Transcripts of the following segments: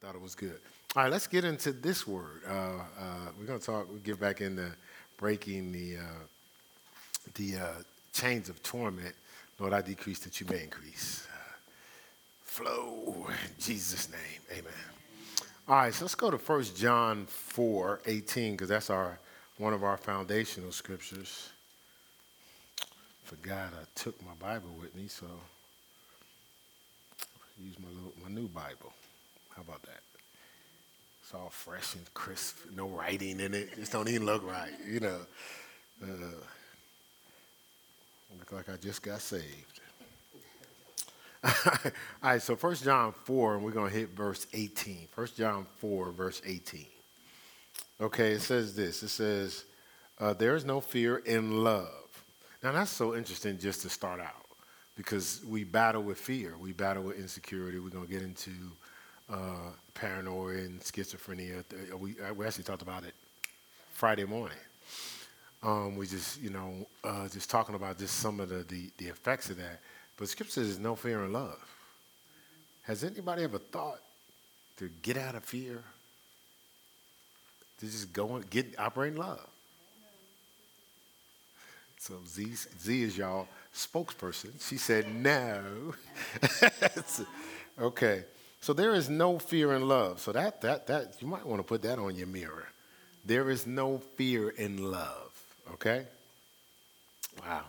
thought it was good. All right, let's get into this word. Uh, uh, we're going to talk. We get back into breaking the uh, the uh, chains of torment. Lord, I decrease that you may increase. flow in Jesus' name, Amen. All right, so let's go to 1 John 4, 18, because that's our one of our foundational scriptures. Forgot I took my Bible with me, so use my little, my new Bible. How about that? It's all fresh and crisp, no writing in it. It just don't even look right, you know. Uh, look like I just got saved. all right, so 1 John 4, and we're going to hit verse 18. 1 John 4, verse 18. Okay, it says this. It says, uh, there is no fear in love. Now, that's so interesting just to start out because we battle with fear. We battle with insecurity. We're going to get into uh, paranoia and schizophrenia. Uh, we, uh, we actually talked about it Friday morning. Um, we just, you know, uh, just talking about just some of the, the, the, effects of that. But Scripture says no fear in love. Has anybody ever thought to get out of fear? To just go and get operate in love? So Z, Z is y'all spokesperson. She said no. okay. So there is no fear in love. So that that that you might want to put that on your mirror. There is no fear in love. Okay? Wow.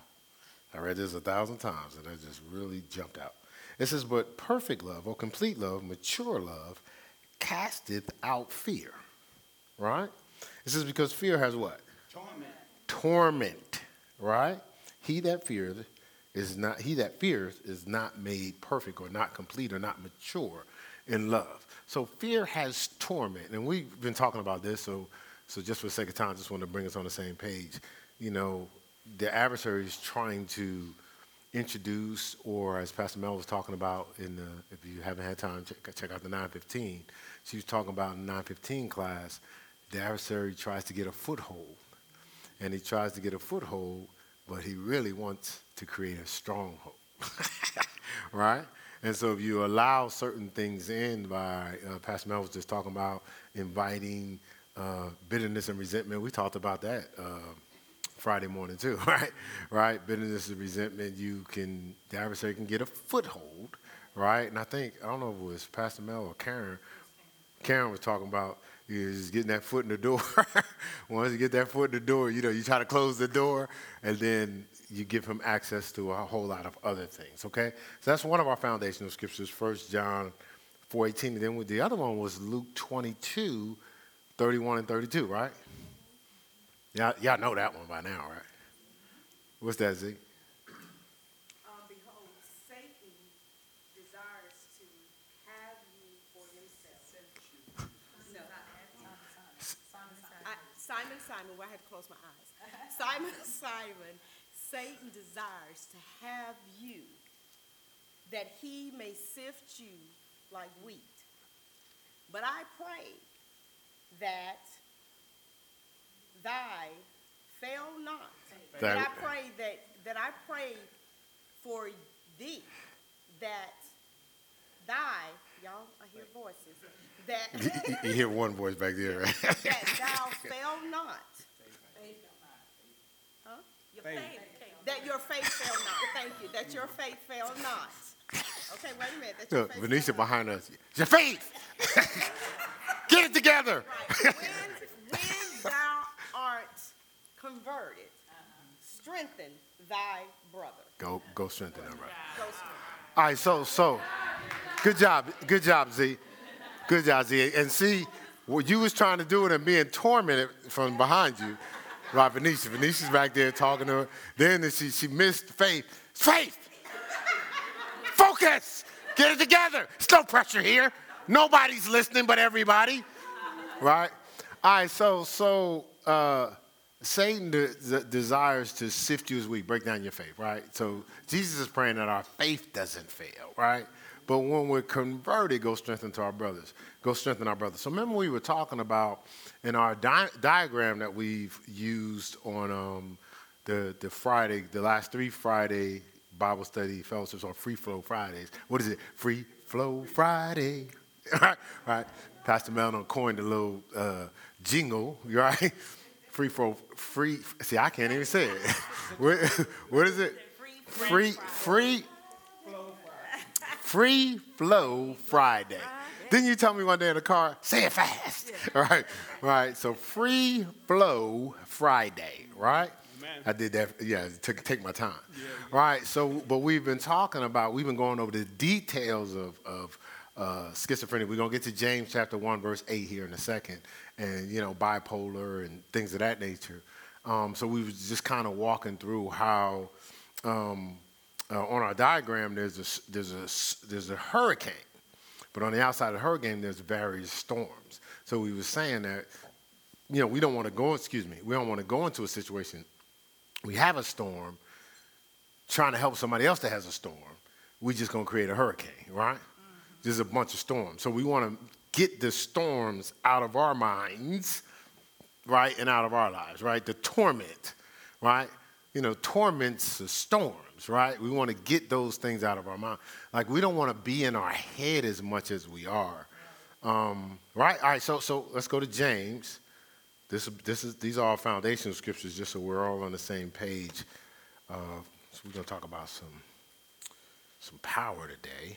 I read this a thousand times and it just really jumped out. It says, but perfect love or complete love, mature love, casteth out fear. Right? It says because fear has what? Torment. Torment. Right? He that fears is not he that fears is not made perfect or not complete or not mature in love. So fear has torment, and we've been talking about this. So, so just for the sake of time, I just want to bring us on the same page. You know, the adversary is trying to introduce, or as Pastor Mel was talking about in the, if you haven't had time, check, check out the 915. She was talking about in the 915 class, the adversary tries to get a foothold, and he tries to get a foothold, but he really wants to create a stronghold, right? And so if you allow certain things in by, uh, Pastor Mel was just talking about inviting uh, bitterness and resentment. We talked about that uh, Friday morning too, right? Right? Bitterness and resentment, you can, the adversary can get a foothold, right? And I think, I don't know if it was Pastor Mel or Karen, Karen was talking about is getting that foot in the door. Once you get that foot in the door, you know, you try to close the door, and then you give him access to a whole lot of other things. Okay, so that's one of our foundational scriptures. First John 4:18, and then the other one was Luke 22, 31 and 32. Right? Y'all, y'all know that one by now, right? What's that, Z? Um, behold, Satan desires to have you for himself. No. Simon, Simon, well, I had to close my eyes. Simon, Simon Satan desires to have you that he may sift you like wheat. But I pray that thy fail not. That, that I pray that that I pray for thee that thy y'all I hear voices that you hear one voice back there right? that thou fail not. Huh? Your faith. Faith that your faith fail not. Thank you. That your faith fail not. Okay, wait a minute. That your Look, Venetia behind us. Your faith. Get it together. Right. When, when thou art converted, strengthen thy brother. Go, go strengthen him, right? Go strengthen. All right, so, so, good job, good job, Z. Good job, Z. And see, what you was trying to do it and being tormented from behind you. Right, Venetia. Venetia's back there talking to her. Then she, she missed faith. Faith! Focus! Get it together. There's no pressure here. Nobody's listening but everybody. Right? All right, so, so uh, Satan de- de- desires to sift you as we break down your faith, right? So Jesus is praying that our faith doesn't fail, right? But when we're converted, go strengthen to our brothers. Go strengthen our brothers. So remember we were talking about in our di- diagram that we've used on um, the, the Friday, the last three Friday Bible study fellowships on Free Flow Fridays. What is it? Free Flow Friday. right? right? Pastor Mel coined a little uh, jingle, right? Free flow, free. See, I can't even say it. what, what is it? Free, free, free flow Friday. Didn't you tell me one day in the car? Say it fast. Right, right. So free flow Friday, right? Amen. I did that. Yeah, took take my time. Yeah, yeah. Right. So, but we've been talking about. We've been going over the details of of uh, schizophrenia. We're gonna get to James chapter one verse eight here in a second, and you know bipolar and things of that nature. Um, so we was just kind of walking through how um, uh, on our diagram there's a there's a there's a hurricane, but on the outside of the hurricane there's various storms. So we were saying that you know we don't want to go. Excuse me, we don't want to go into a situation. We have a storm, trying to help somebody else that has a storm. We're just gonna create a hurricane, right? There's a bunch of storms. So we want to get the storms out of our minds, right, and out of our lives, right? The torment, right? You know, torments the storms, right? We want to get those things out of our mind. Like we don't want to be in our head as much as we are, um, right? All right. So so let's go to James. This this is these are all foundational scriptures, just so we're all on the same page. Uh, so we're gonna talk about some some power today.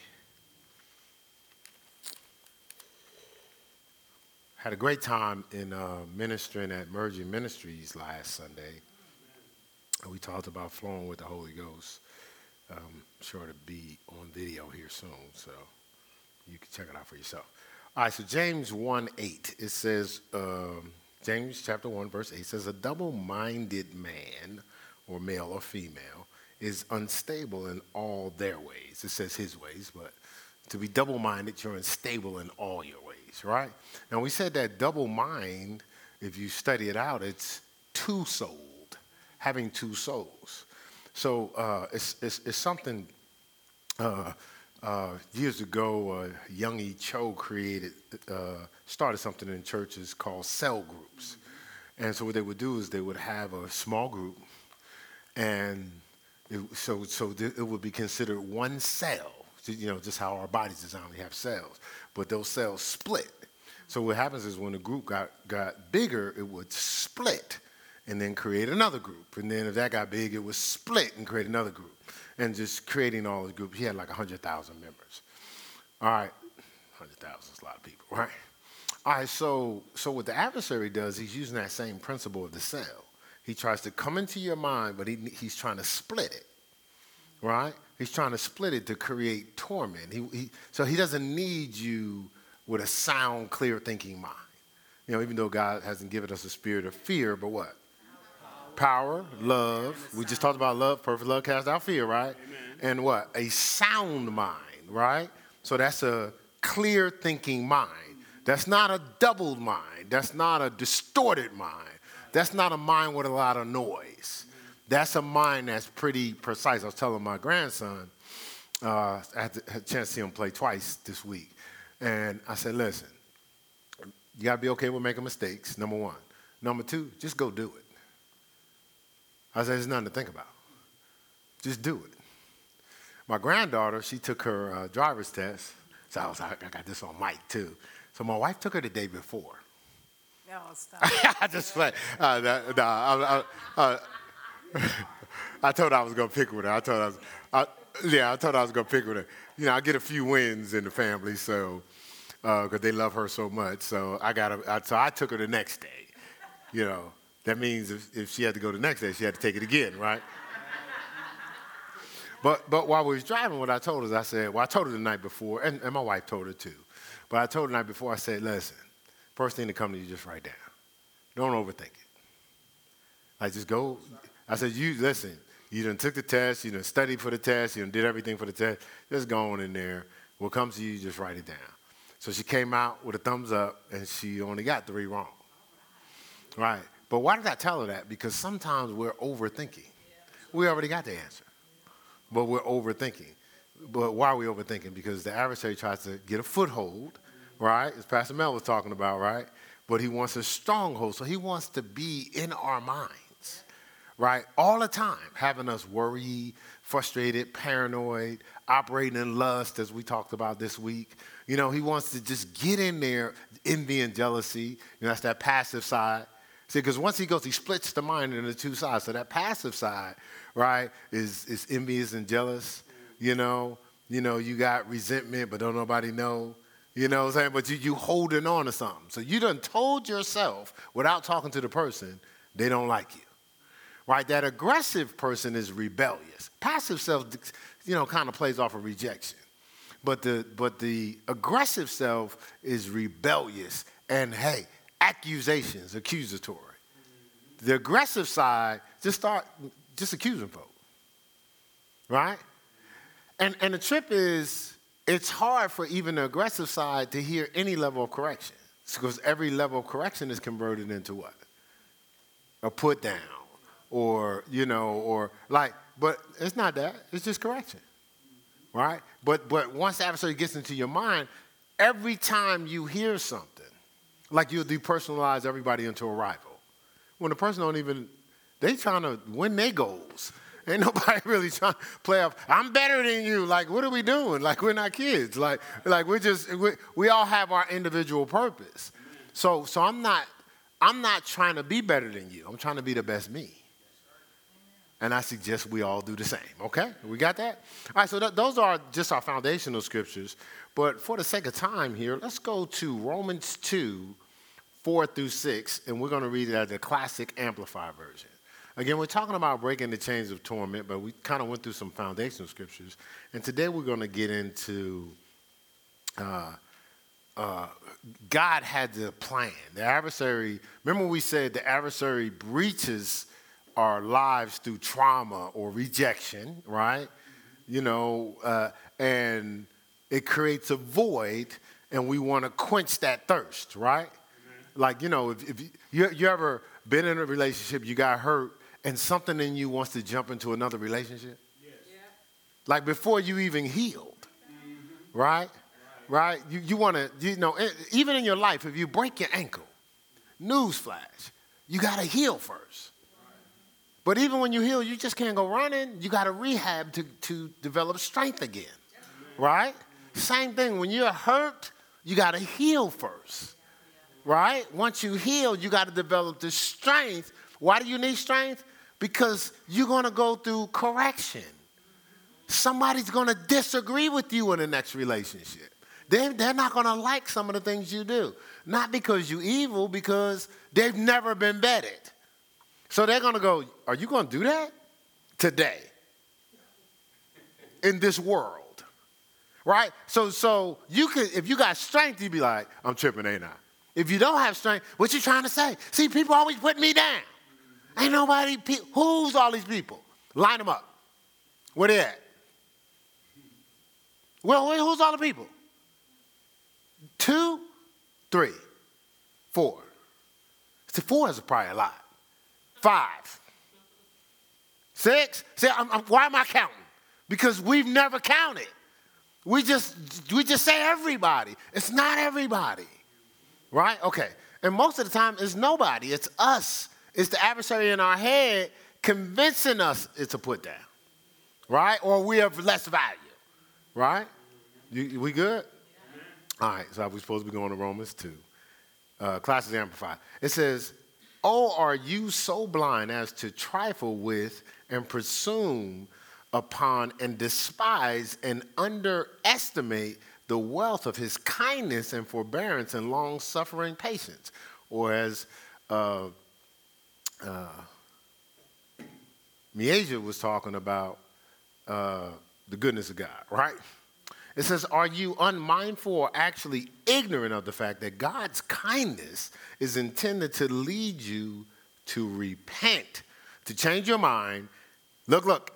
Had a great time in uh, ministering at Merging Ministries last Sunday. We talked about flowing with the Holy Ghost. Um, sure to be on video here soon, so you can check it out for yourself. All right, so James 1 8, it says, um, James chapter 1, verse 8 says, A double minded man, or male or female, is unstable in all their ways. It says his ways, but to be double minded, you're unstable in all your ways right? Now, we said that double mind, if you study it out, it's two souled, having two souls. So uh, it's, it's, it's, something uh, uh, years ago, uh, Young E. Cho created, uh, started something in churches called cell groups. And so what they would do is they would have a small group, and it, so, so it would be considered one cell you know, just how our bodies designed, we have cells, but those cells split. So what happens is when the group got, got bigger, it would split and then create another group. And then if that got big, it would split and create another group. And just creating all the groups. He had like 100,000 members. All right, 100,000 is a lot of people, right? All right, so, so what the adversary does, he's using that same principle of the cell. He tries to come into your mind, but he, he's trying to split it, right? He's trying to split it to create torment. He, he, so he doesn't need you with a sound, clear thinking mind. You know, even though God hasn't given us a spirit of fear, but what? Power, love. We just talked about love. Perfect love casts out fear, right? Amen. And what? A sound mind, right? So that's a clear thinking mind. That's not a doubled mind. That's not a distorted mind. That's not a mind with a lot of noise. That's a mind that's pretty precise. I was telling my grandson, uh, I had, a chance to see him play twice this week. And I said, listen, you got to be okay with making mistakes, number one. Number two, just go do it. I said, there's nothing to think about. Just do it. My granddaughter, she took her uh, driver's test. So I was like, I got this on mic too. So my wife took her the day before. No, stop. I just like, uh, no, I, I, uh, I, told her I was going to pick with her. I told her I was, I, yeah, I told her I was going to pick with her. You know, I get a few wins in the family, so because uh, they love her so much. So I got I, so I took her the next day. You know, that means if, if she had to go the next day, she had to take it again, right? But but while we was driving, what I told her is I said, well, I told her the night before, and, and my wife told her too. But I told her the night before, I said, listen, first thing to come to you, just write down. Don't overthink it. Like just go. I said, you listen. You done took the test. You done studied for the test. You done did everything for the test. Just go on in there. What comes to you, just write it down. So she came out with a thumbs up, and she only got three wrong. Right. But why did I tell her that? Because sometimes we're overthinking. We already got the answer, but we're overthinking. But why are we overthinking? Because the adversary tries to get a foothold, right? As Pastor Mel was talking about, right? But he wants a stronghold. So he wants to be in our minds right? All the time, having us worried, frustrated, paranoid, operating in lust, as we talked about this week. You know, he wants to just get in there, envy and jealousy. You know, that's that passive side. See, because once he goes, he splits the mind into two sides. So that passive side, right, is, is envious and jealous. You know, you know, you got resentment, but don't nobody know. You know what I'm saying? But you, you holding on to something. So you done told yourself without talking to the person, they don't like you. Right? That aggressive person is rebellious. Passive self, you know, kind of plays off of rejection. But the but the aggressive self is rebellious and hey, accusations, accusatory. The aggressive side just start just accusing folks. Right? And and the trip is it's hard for even the aggressive side to hear any level of correction. because every level of correction is converted into what? A put down. Or, you know, or like, but it's not that. It's just correction. Right? But but once the adversary gets into your mind, every time you hear something, like you'll depersonalize everybody into a rival. When the person don't even, they trying to win their goals. Ain't nobody really trying to play off. I'm better than you. Like, what are we doing? Like, we're not kids. Like, like we're just we, we all have our individual purpose. So, so I'm not I'm not trying to be better than you. I'm trying to be the best me. And I suggest we all do the same. Okay, we got that. All right. So th- those are just our foundational scriptures. But for the sake of time here, let's go to Romans two, four through six, and we're going to read it as the classic amplified version. Again, we're talking about breaking the chains of torment, but we kind of went through some foundational scriptures. And today we're going to get into uh, uh, God had the plan. The adversary, remember we said the adversary breaches our lives through trauma or rejection, right? You know, uh, and it creates a void, and we want to quench that thirst, right? Like, you know, if, if you, you ever been in a relationship, you got hurt, and something in you wants to jump into another relationship? Yes. Yeah. Like before you even healed, mm-hmm. right? Right? You, you want to, you know, even in your life, if you break your ankle, newsflash, you got to heal first. But even when you heal, you just can't go running. You got to rehab to, to develop strength again, right? Same thing. When you're hurt, you got to heal first, right? Once you heal, you got to develop the strength. Why do you need strength? because you're going to go through correction. Somebody's going to disagree with you in the next relationship. They're, they're not going to like some of the things you do. Not because you're evil, because they've never been vetted. So they're going to go, Are you going to do that? Today. In this world. Right? So, so you could, if you got strength, you'd be like, I'm tripping, ain't I? If you don't have strength, what you trying to say? See, people always put me down. Ain't nobody, who's all these people? Line them up. Where they at? Well, who's all the people? Two, three, four. See, four is probably a lot. Five, six. See, I'm, I'm, why am I counting? Because we've never counted. We just we just say everybody. It's not everybody, right? Okay. And most of the time, it's nobody. It's us it's the adversary in our head convincing us it's a put down, right? Or we have less value, right? You, we good? All right, so we're supposed to be going to Romans 2. Uh, classic amplified. It says, Oh, are you so blind as to trifle with and presume upon and despise and underestimate the wealth of his kindness and forbearance and long suffering patience? Or as uh, uh, was talking about uh, the goodness of God, right? It says, Are you unmindful or actually ignorant of the fact that God's kindness is intended to lead you to repent, to change your mind? Look, look,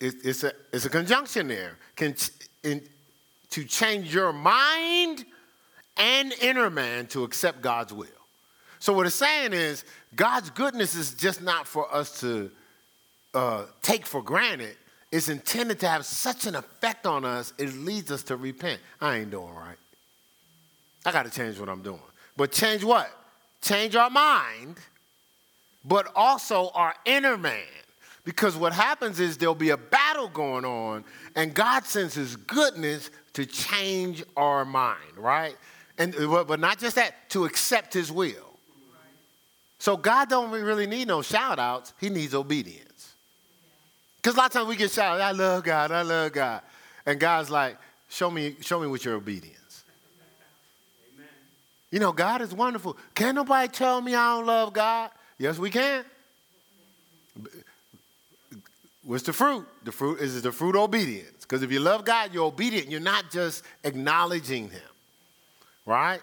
it, it, it's, a, it's a conjunction there. Can, in, to change your mind and inner man to accept God's will. So, what it's saying is, God's goodness is just not for us to uh, take for granted. It's intended to have such an effect on us, it leads us to repent. I ain't doing right. I got to change what I'm doing. But change what? Change our mind but also our inner man. Because what happens is there'll be a battle going on, and God sends His goodness to change our mind, right? And but not just that, to accept His will. So God don't really need no shout outs, He needs obedience. Because a lot of times we get shouted, I love God, I love God. And God's like, show me, show me with your obedience. Amen. You know, God is wonderful. Can nobody tell me I don't love God? Yes, we can. What's the fruit? The fruit is the fruit of obedience. Because if you love God, you're obedient. You're not just acknowledging Him. Right?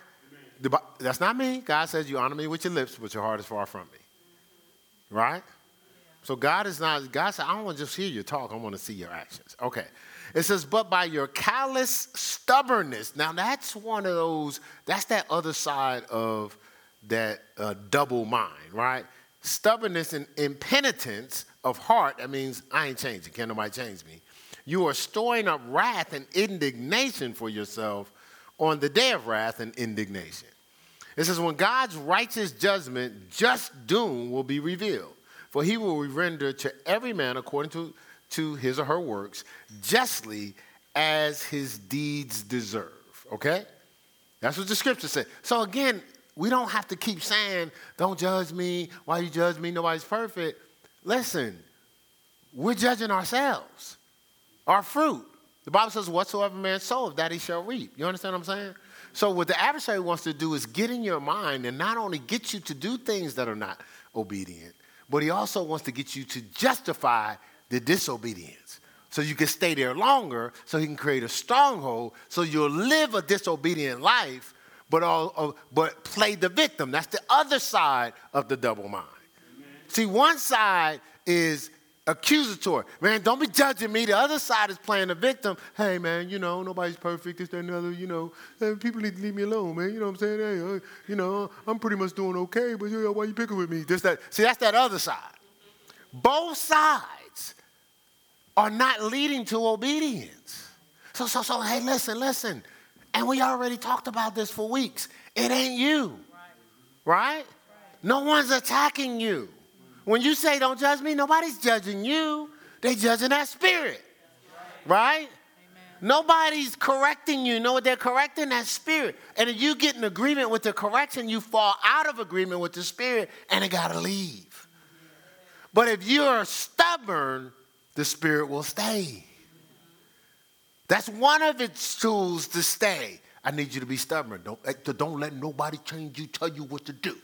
The, that's not me. God says you honor me with your lips, but your heart is far from me. Right? So God is not, God said, I don't want to just hear you talk, I want to see your actions. Okay. It says, but by your callous stubbornness. Now that's one of those, that's that other side of that uh, double mind, right? Stubbornness and impenitence of heart, that means I ain't changing, can't nobody change me. You are storing up wrath and indignation for yourself on the day of wrath and indignation. It says, when God's righteous judgment, just doom will be revealed. For he will render to every man according to, to his or her works, justly as his deeds deserve. Okay? That's what the scripture says. So again, we don't have to keep saying, don't judge me. Why you judge me? Nobody's perfect. Listen, we're judging ourselves, our fruit. The Bible says, whatsoever man soweth, that he shall reap. You understand what I'm saying? So, what the adversary wants to do is get in your mind and not only get you to do things that are not obedient, but he also wants to get you to justify the disobedience. So you can stay there longer, so he can create a stronghold, so you'll live a disobedient life, but, all, uh, but play the victim. That's the other side of the double mind. See, one side is accusatory. Man, don't be judging me. The other side is playing the victim. Hey, man, you know, nobody's perfect. This, that, and the other. You know, hey, people need to leave me alone, man. You know what I'm saying? Hey, uh, you know, I'm pretty much doing okay, but you know, why you picking with me? This, that. See, that's that other side. Both sides are not leading to obedience. So, so, so, hey, listen, listen. And we already talked about this for weeks. It ain't you, right? right? No one's attacking you. When you say don't judge me, nobody's judging you. They're judging that spirit. Right? Nobody's correcting you. know what they're correcting? That spirit. And if you get in agreement with the correction, you fall out of agreement with the spirit and it gotta leave. But if you're stubborn, the spirit will stay. That's one of its tools to stay. I need you to be stubborn. Don't, eh, don't let nobody change you, tell you what to do.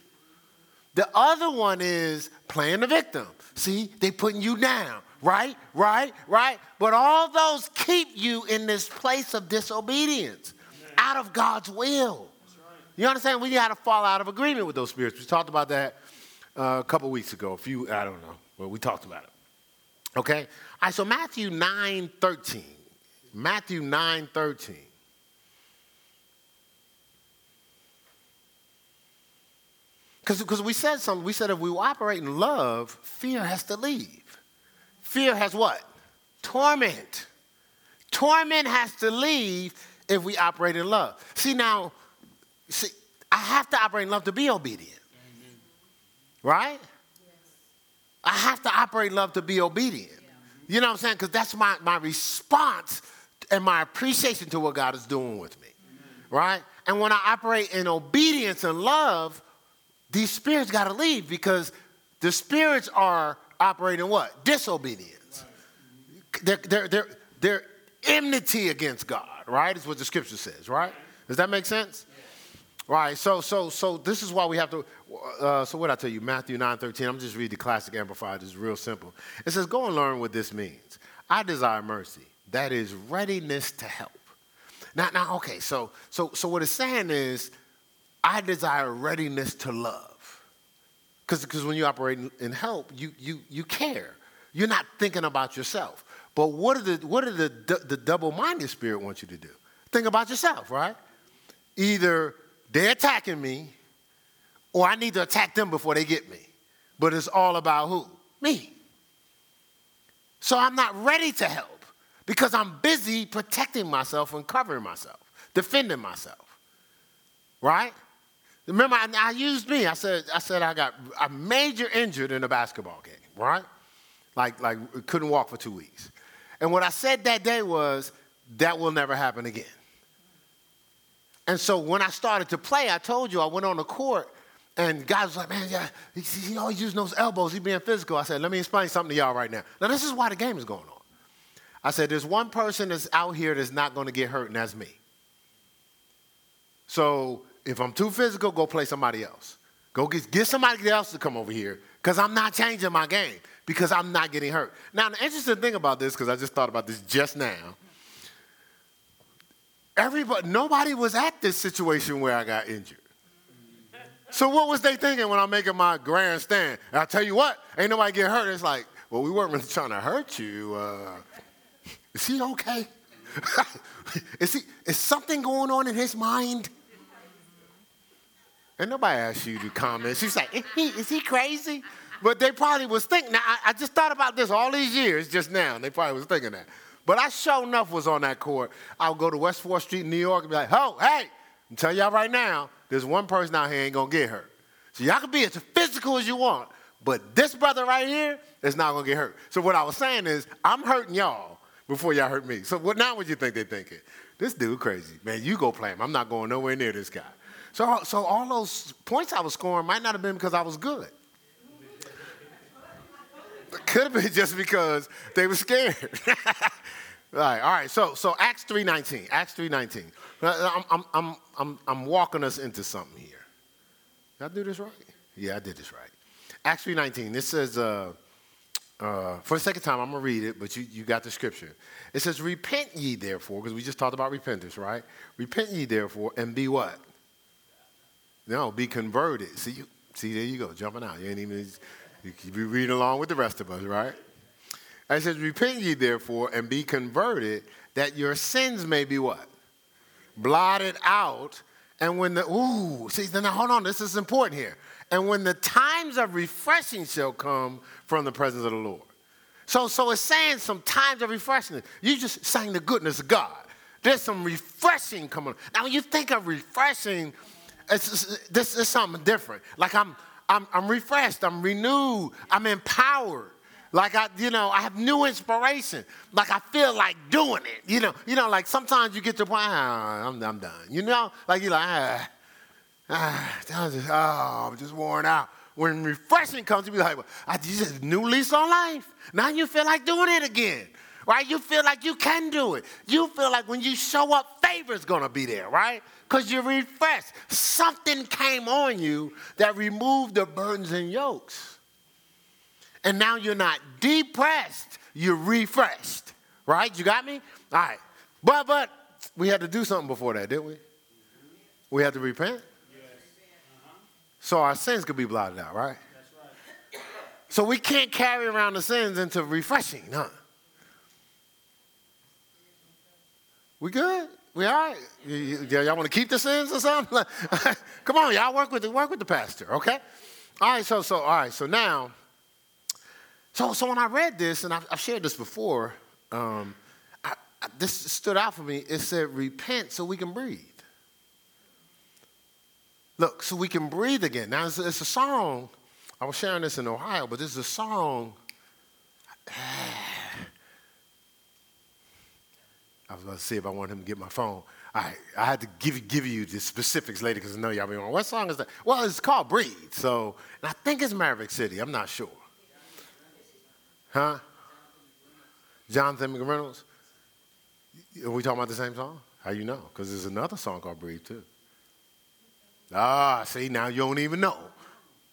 The other one is playing the victim. See, they putting you down, right, right, right. But all those keep you in this place of disobedience, Amen. out of God's will. Right. You understand? We got to fall out of agreement with those spirits. We talked about that uh, a couple weeks ago. A few, I don't know. Well, we talked about it. Okay? All right, so Matthew 9 13. Matthew 9 13. Because we said something. We said if we operate in love, fear has to leave. Fear has what? Torment. Torment has to leave if we operate in love. See, now, see, I have to operate in love to be obedient. Mm-hmm. Right? I have to operate in love to be obedient. You know what I'm saying? Because that's my, my response and my appreciation to what God is doing with me. Mm-hmm. Right? And when I operate in obedience and love, these spirits got to leave because the spirits are operating what? Disobedience. They're, they're, they're, they're enmity against God, right? Is what the scripture says, right? Does that make sense? Right. So, so, so this is why we have to. Uh, so, what I tell you, Matthew nine thirteen. I'm just read the classic amplified. It's real simple. It says, "Go and learn what this means. I desire mercy. That is readiness to help." Now, now, okay. So, so, so what it's saying is, I desire readiness to love. Because when you operate in, help, you, you, you care. You're not thinking about yourself. But what are the, what are the, the double minded spirit want you to do? Think about yourself, right? Either they're attacking me or I need to attack them before they get me. But it's all about who? Me. So I'm not ready to help because I'm busy protecting myself and covering myself, defending myself. Right? Remember, I, I used me. I said, I said I got a major injured in a basketball game, right? Like, like couldn't walk for two weeks. And what I said that day was, that will never happen again. And so when I started to play, I told you I went on the court and guys was like, man, yeah, he, he always using those elbows. He being physical. I said, let me explain something to y'all right now. Now, this is why the game is going on. I said, there's one person that's out here that's not going to get hurt, and that's me. So if I'm too physical, go play somebody else. Go get, get somebody else to come over here because I'm not changing my game because I'm not getting hurt. Now, the interesting thing about this, because I just thought about this just now, everybody, nobody was at this situation where I got injured. So what was they thinking when I'm making my grandstand? And I tell you what, ain't nobody get hurt. It's like, well, we weren't really trying to hurt you. Uh, is he okay? is he? Is something going on in his mind? And nobody asked you to comment. She's like, is he, is he crazy? But they probably was thinking. Now, I, I, just thought about this all these years just now. And they probably was thinking that. But I sure enough was on that court. I would go to West 4th Street in New York and be like, oh, hey, I'm telling y'all right now, there's one person out here ain't gonna get hurt. So y'all can be as physical as you want, but this brother right here is not gonna get hurt. So what I was saying is, I'm hurting y'all before y'all hurt me. So what now would you think they thinking? This dude crazy. Man, you go play him. I'm not going nowhere near this guy. So, so all those points I was scoring might not have been because I was good. It could have been just because they were scared. all right, all right. So, so Acts 3.19, Acts 3.19. I'm, I'm, I'm, I'm, I'm walking us into something here. Did I do this right? Yeah, I did this right. Acts 3.19, this says, uh, uh, for the second time, I'm going to read it, but you, you got the scripture. It says, repent ye therefore, because we just talked about repentance, right? Repent ye therefore and be what? No, be converted. See, you, see, there you go, jumping out. You ain't even, you keep reading along with the rest of us, right? it says, repent ye therefore and be converted, that your sins may be what? Blotted out. And when the, ooh, see, now hold on, this is important here. And when the times of refreshing shall come from the presence of the Lord. So, so it's saying some times of refreshing. You just saying the goodness of God. There's some refreshing coming. Now, when you think of refreshing, it's, this is something different. Like I'm, I'm, I'm refreshed, I'm renewed, I'm empowered. Like I, you know, I have new inspiration. Like I feel like doing it. You know, you know, like sometimes you get to the point, ah, I'm, I'm done. You know, like you're like, ah, ah, just, oh, I'm just worn out. When refreshing comes, you be like, well, I just new lease on life. Now you feel like doing it again right? You feel like you can do it. You feel like when you show up, favor's gonna be there, right? Because you're refreshed. Something came on you that removed the burdens and yokes. And now you're not depressed, you're refreshed, right? You got me? All right. But, but, we had to do something before that, didn't we? We had to repent. So our sins could be blotted out, right? right? So we can't carry around the sins into refreshing, huh? We good? We all right? y'all want to keep the sins or something? Come on, y'all work with the work with the pastor, okay? All right, so so all right, so now, so so when I read this, and I've, I've shared this before, um, I, I, this stood out for me. It said, "Repent so we can breathe." Look, so we can breathe again. Now it's, it's a song. I was sharing this in Ohio, but this is a song. I was going to see if I wanted him to get my phone. I, I had to give, give you the specifics later because I know y'all be wondering, what song is that? Well, it's called Breathe. So, and I think it's Maverick City. I'm not sure. Huh? Jonathan McReynolds? Are we talking about the same song? How you know? Because there's another song called Breathe too. Ah, see, now you don't even know.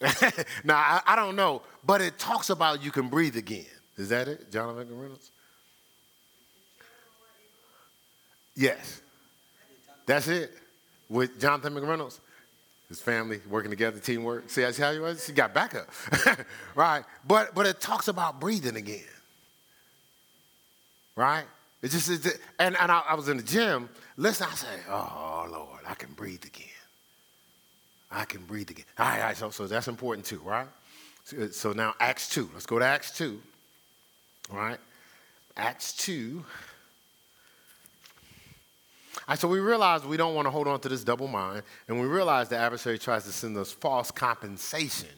now, I, I, don't know, but it talks about you can breathe again. Is that it, Jonathan McReynolds? Yes. That's it. With Jonathan McReynolds, his family working together, teamwork. See, that's how he was? He got backup. right? But but it talks about breathing again. Right? It just is, and, and I, I was in the gym. Listen, I say, oh Lord, I can breathe again. I can breathe again. All right, all right so, so that's important too, right? So, so now Acts 2. Let's go to Acts 2. All right? Acts 2. So we realize we don't want to hold on to this double mind, and we realize the adversary tries to send us false compensation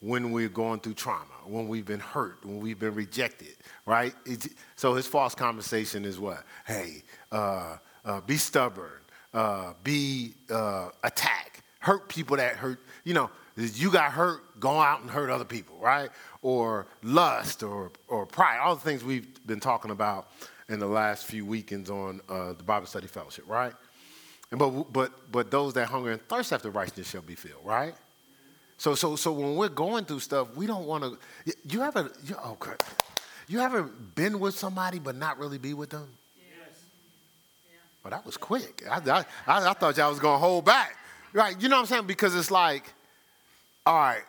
when we're going through trauma, when we've been hurt, when we've been rejected, right? It's, so his false compensation is what? Hey, uh, uh, be stubborn, uh, be uh, attack, hurt people that hurt. You know, you got hurt, go out and hurt other people, right? Or lust, or or pride. All the things we've been talking about in the last few weekends on uh, the Bible Study Fellowship, right? And but but but those that hunger and thirst after righteousness shall be filled, right? So so so when we're going through stuff, we don't want to. You ever? You, okay. You ever been with somebody but not really be with them? Yes. Oh, that was quick. I, I, I, I thought y'all was going to hold back. Right, you know what I'm saying? Because it's like, all right,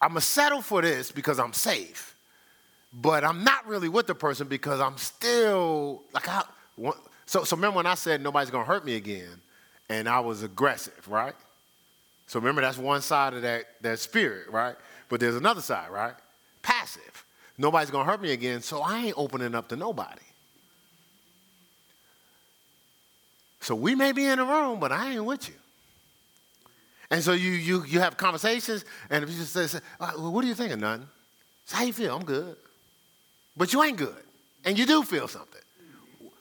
I'm going to settle for this because I'm safe. But I'm not really with the person because I'm still, like, I, so, so remember when I said nobody's to hurt me again and I was aggressive, right? So remember that's one side of that, that spirit, right? But there's another side, right? Passive. Nobody's to hurt me again, so I ain't opening up to nobody. So we may be in a room, but I ain't with you. And so you you you have conversations, and if you just say, well, uh, "What are you thinking?" Nothing. So how you feel? I'm good, but you ain't good, and you do feel something.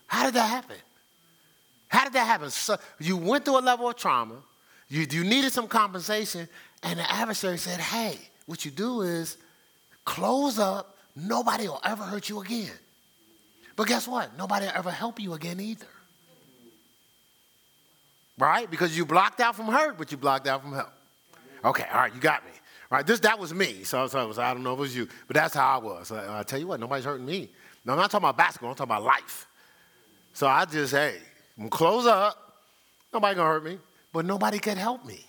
How did that happen? How did that happen? So you went through a level of trauma. You you needed some compensation, and the adversary said, "Hey, what you do is close up. Nobody will ever hurt you again." But guess what? Nobody will ever help you again either right? Because you blocked out from hurt, but you blocked out from help. Okay, all right, you got me. Right, this that was me. So, so, so I don't know if it was you, but that's how I was. I, I tell you what, nobody's hurting me. No, I'm not talking about basketball. I'm talking about life. So I just, hey, I'm close up. Nobody gonna hurt me, but nobody could help me.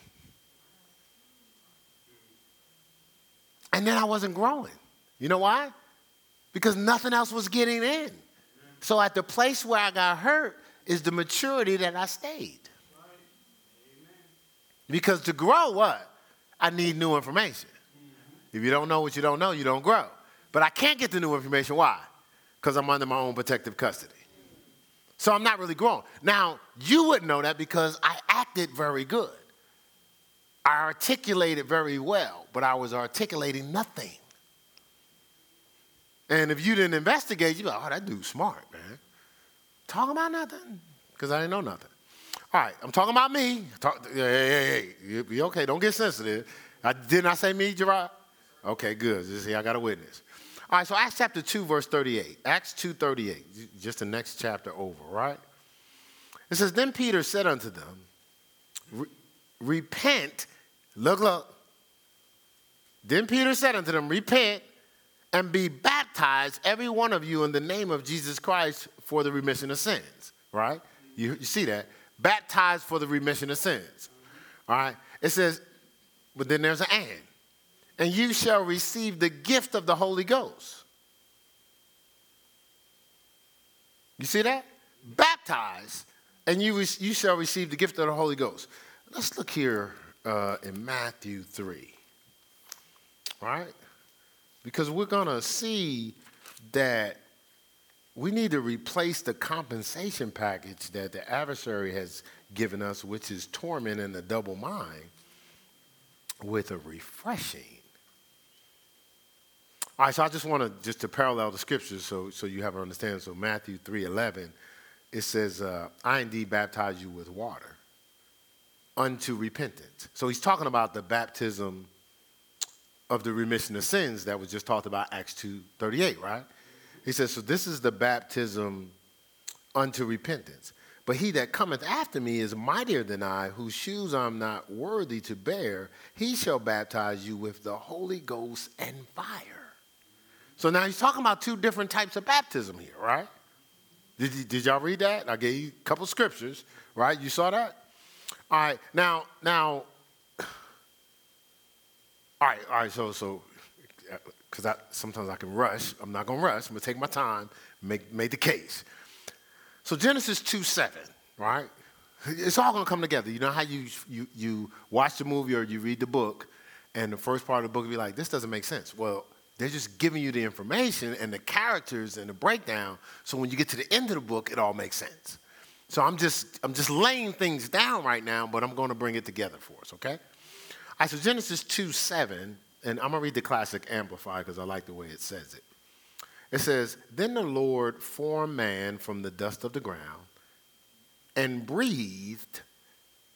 And then I wasn't growing. You know why? Because nothing else was getting in. So at the place where I got hurt is the maturity that I stayed. Because to grow, what? I need new information. If you don't know what you don't know, you don't grow. But I can't get the new information. Why? Because I'm under my own protective custody. So I'm not really growing. Now, you wouldn't know that because I acted very good. I articulated very well, but I was articulating nothing. And if you didn't investigate, you'd be like, oh, that dude's smart, man. Talking about nothing? Because I didn't know nothing. All right, I'm talking about me. Talk, hey, hey, hey, be okay. Don't get sensitive. I, didn't I say me, Gerard? Okay, good. See, I got a witness. All right, so Acts chapter 2, verse 38. Acts 2, 38. Just the next chapter over, right? It says, Then Peter said unto them, Repent. Look, look. Then Peter said unto them, Repent and be baptized, every one of you, in the name of Jesus Christ for the remission of sins. Right? You, you see that? Baptized for the remission of sins. All right? It says, but then there's an and. And you shall receive the gift of the Holy Ghost. You see that? Baptized, and you, you shall receive the gift of the Holy Ghost. Let's look here uh, in Matthew 3. All right? Because we're going to see that we need to replace the compensation package that the adversary has given us, which is torment and a double mind, with a refreshing. All right, so I just want to just to parallel the scriptures so, so you have an understanding. So Matthew 3.11, it says, uh, I indeed baptize you with water unto repentance. So he's talking about the baptism of the remission of sins that was just talked about Acts 2.38, right? He says, So this is the baptism unto repentance. But he that cometh after me is mightier than I, whose shoes I'm not worthy to bear. He shall baptize you with the Holy Ghost and fire. So now he's talking about two different types of baptism here, right? Did, you, did y'all read that? I gave you a couple scriptures, right? You saw that? All right, now, now, all right, all right, so, so because sometimes I can rush. I'm not going to rush. I'm going to take my time, make, make the case. So Genesis 2 7, right? It's all going to come together. You know how you, you, you watch the movie or you read the book, and the first part of the book will be like, this doesn't make sense. Well, they're just giving you the information and the characters and the breakdown, so when you get to the end of the book, it all makes sense. So I'm just I'm just laying things down right now, but I'm going to bring it together for us, okay? All right, so Genesis 2 7, and I'm gonna read the classic amplify because I like the way it says it. It says, Then the Lord formed man from the dust of the ground and breathed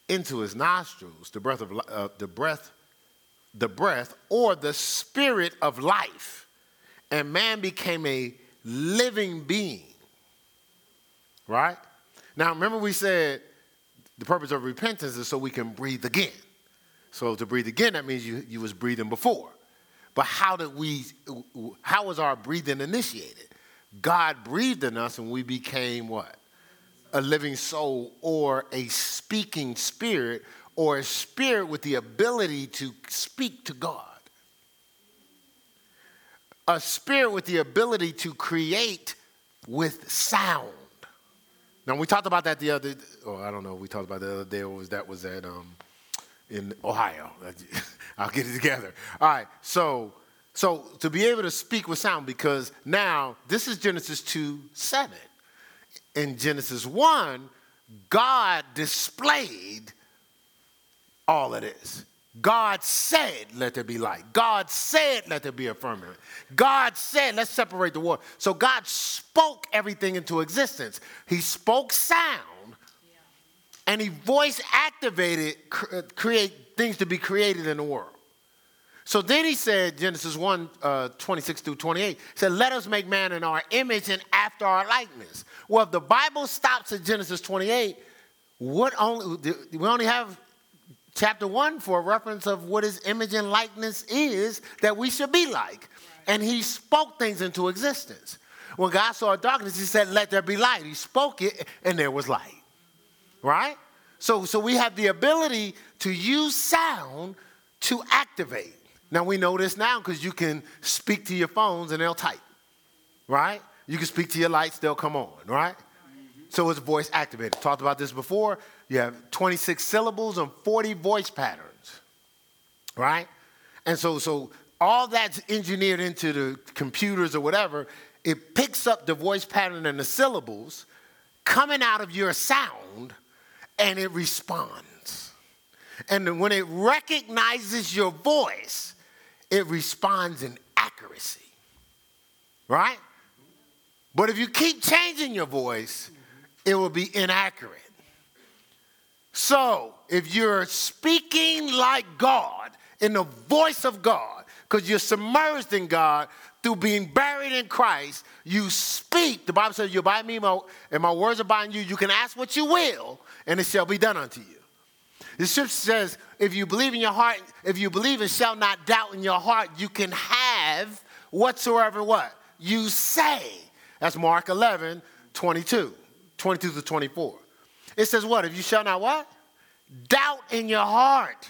into his nostrils the breath of uh, the breath the breath or the spirit of life and man became a living being. Right? Now remember we said the purpose of repentance is so we can breathe again so to breathe again that means you, you was breathing before but how did we how was our breathing initiated god breathed in us and we became what a living soul or a speaking spirit or a spirit with the ability to speak to God. A spirit with the ability to create with sound. Now we talked about that the other, oh I don't know, we talked about the other day. or Was that was at um, in Ohio? I'll get it together. All right, so so to be able to speak with sound, because now this is Genesis two seven in Genesis 1, God displayed all of this. God said, let there be light. God said, let there be a firmament. God said, let's separate the water. So God spoke everything into existence. He spoke sound and he voice activated create things to be created in the world. So then he said, Genesis 1 uh, 26 through 28, said, Let us make man in our image and after our likeness. Well, if the Bible stops at Genesis 28, what only, we only have chapter 1 for a reference of what his image and likeness is that we should be like. And he spoke things into existence. When God saw darkness, he said, Let there be light. He spoke it, and there was light. Right? So, so we have the ability to use sound to activate. Now we know this now because you can speak to your phones and they'll type, right? You can speak to your lights, they'll come on, right? So it's voice activated. Talked about this before. You have 26 syllables and 40 voice patterns, right? And so, so all that's engineered into the computers or whatever, it picks up the voice pattern and the syllables coming out of your sound and it responds. And when it recognizes your voice, it responds in accuracy. Right? But if you keep changing your voice, it will be inaccurate. So, if you're speaking like God, in the voice of God, because you're submerged in God through being buried in Christ, you speak. The Bible says, You abide me, and my words abide in you. You can ask what you will, and it shall be done unto you. The scripture says, if you believe in your heart, if you believe and shall not doubt in your heart, you can have whatsoever what? You say. That's Mark 11, 22, 22 to 24. It says what? If you shall not what? Doubt in your heart.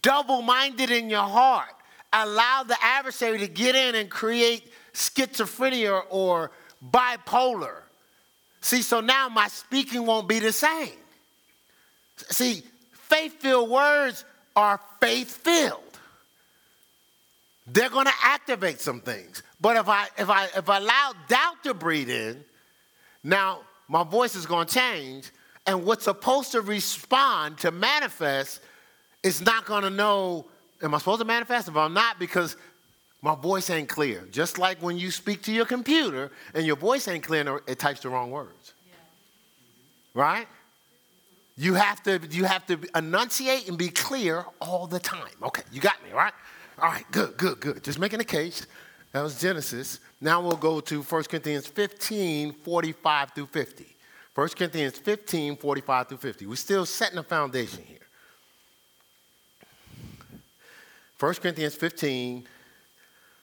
Double minded in your heart. Allow the adversary to get in and create schizophrenia or bipolar. See, so now my speaking won't be the same. See, faith filled words are faith filled. They're going to activate some things. But if I if I if I allow doubt to breathe in, now my voice is going to change, and what's supposed to respond to manifest is not going to know. Am I supposed to manifest? If I'm not, because my voice ain't clear. Just like when you speak to your computer and your voice ain't clear, it types the wrong words. Yeah. Right? You have to you have to enunciate and be clear all the time. Okay, you got me, right? All right, good, good, good. Just making a case. That was Genesis. Now we'll go to 1 Corinthians 15, 45 through 50. 1 Corinthians 15, 45 through 50. We're still setting a foundation here. 1 Corinthians 15,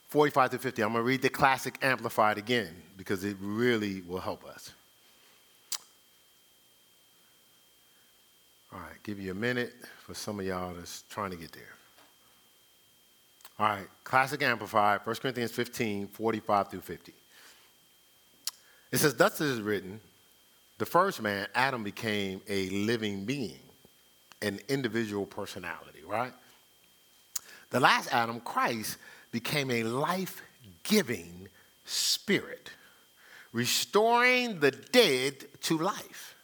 45 through 50. I'm going to read the classic amplified again because it really will help us. All right, give you a minute for some of y'all that's trying to get there. All right, Classic Amplified, 1 Corinthians 15, 45 through 50. It says, Thus it is written, the first man, Adam, became a living being, an individual personality, right? The last Adam, Christ, became a life giving spirit, restoring the dead to life.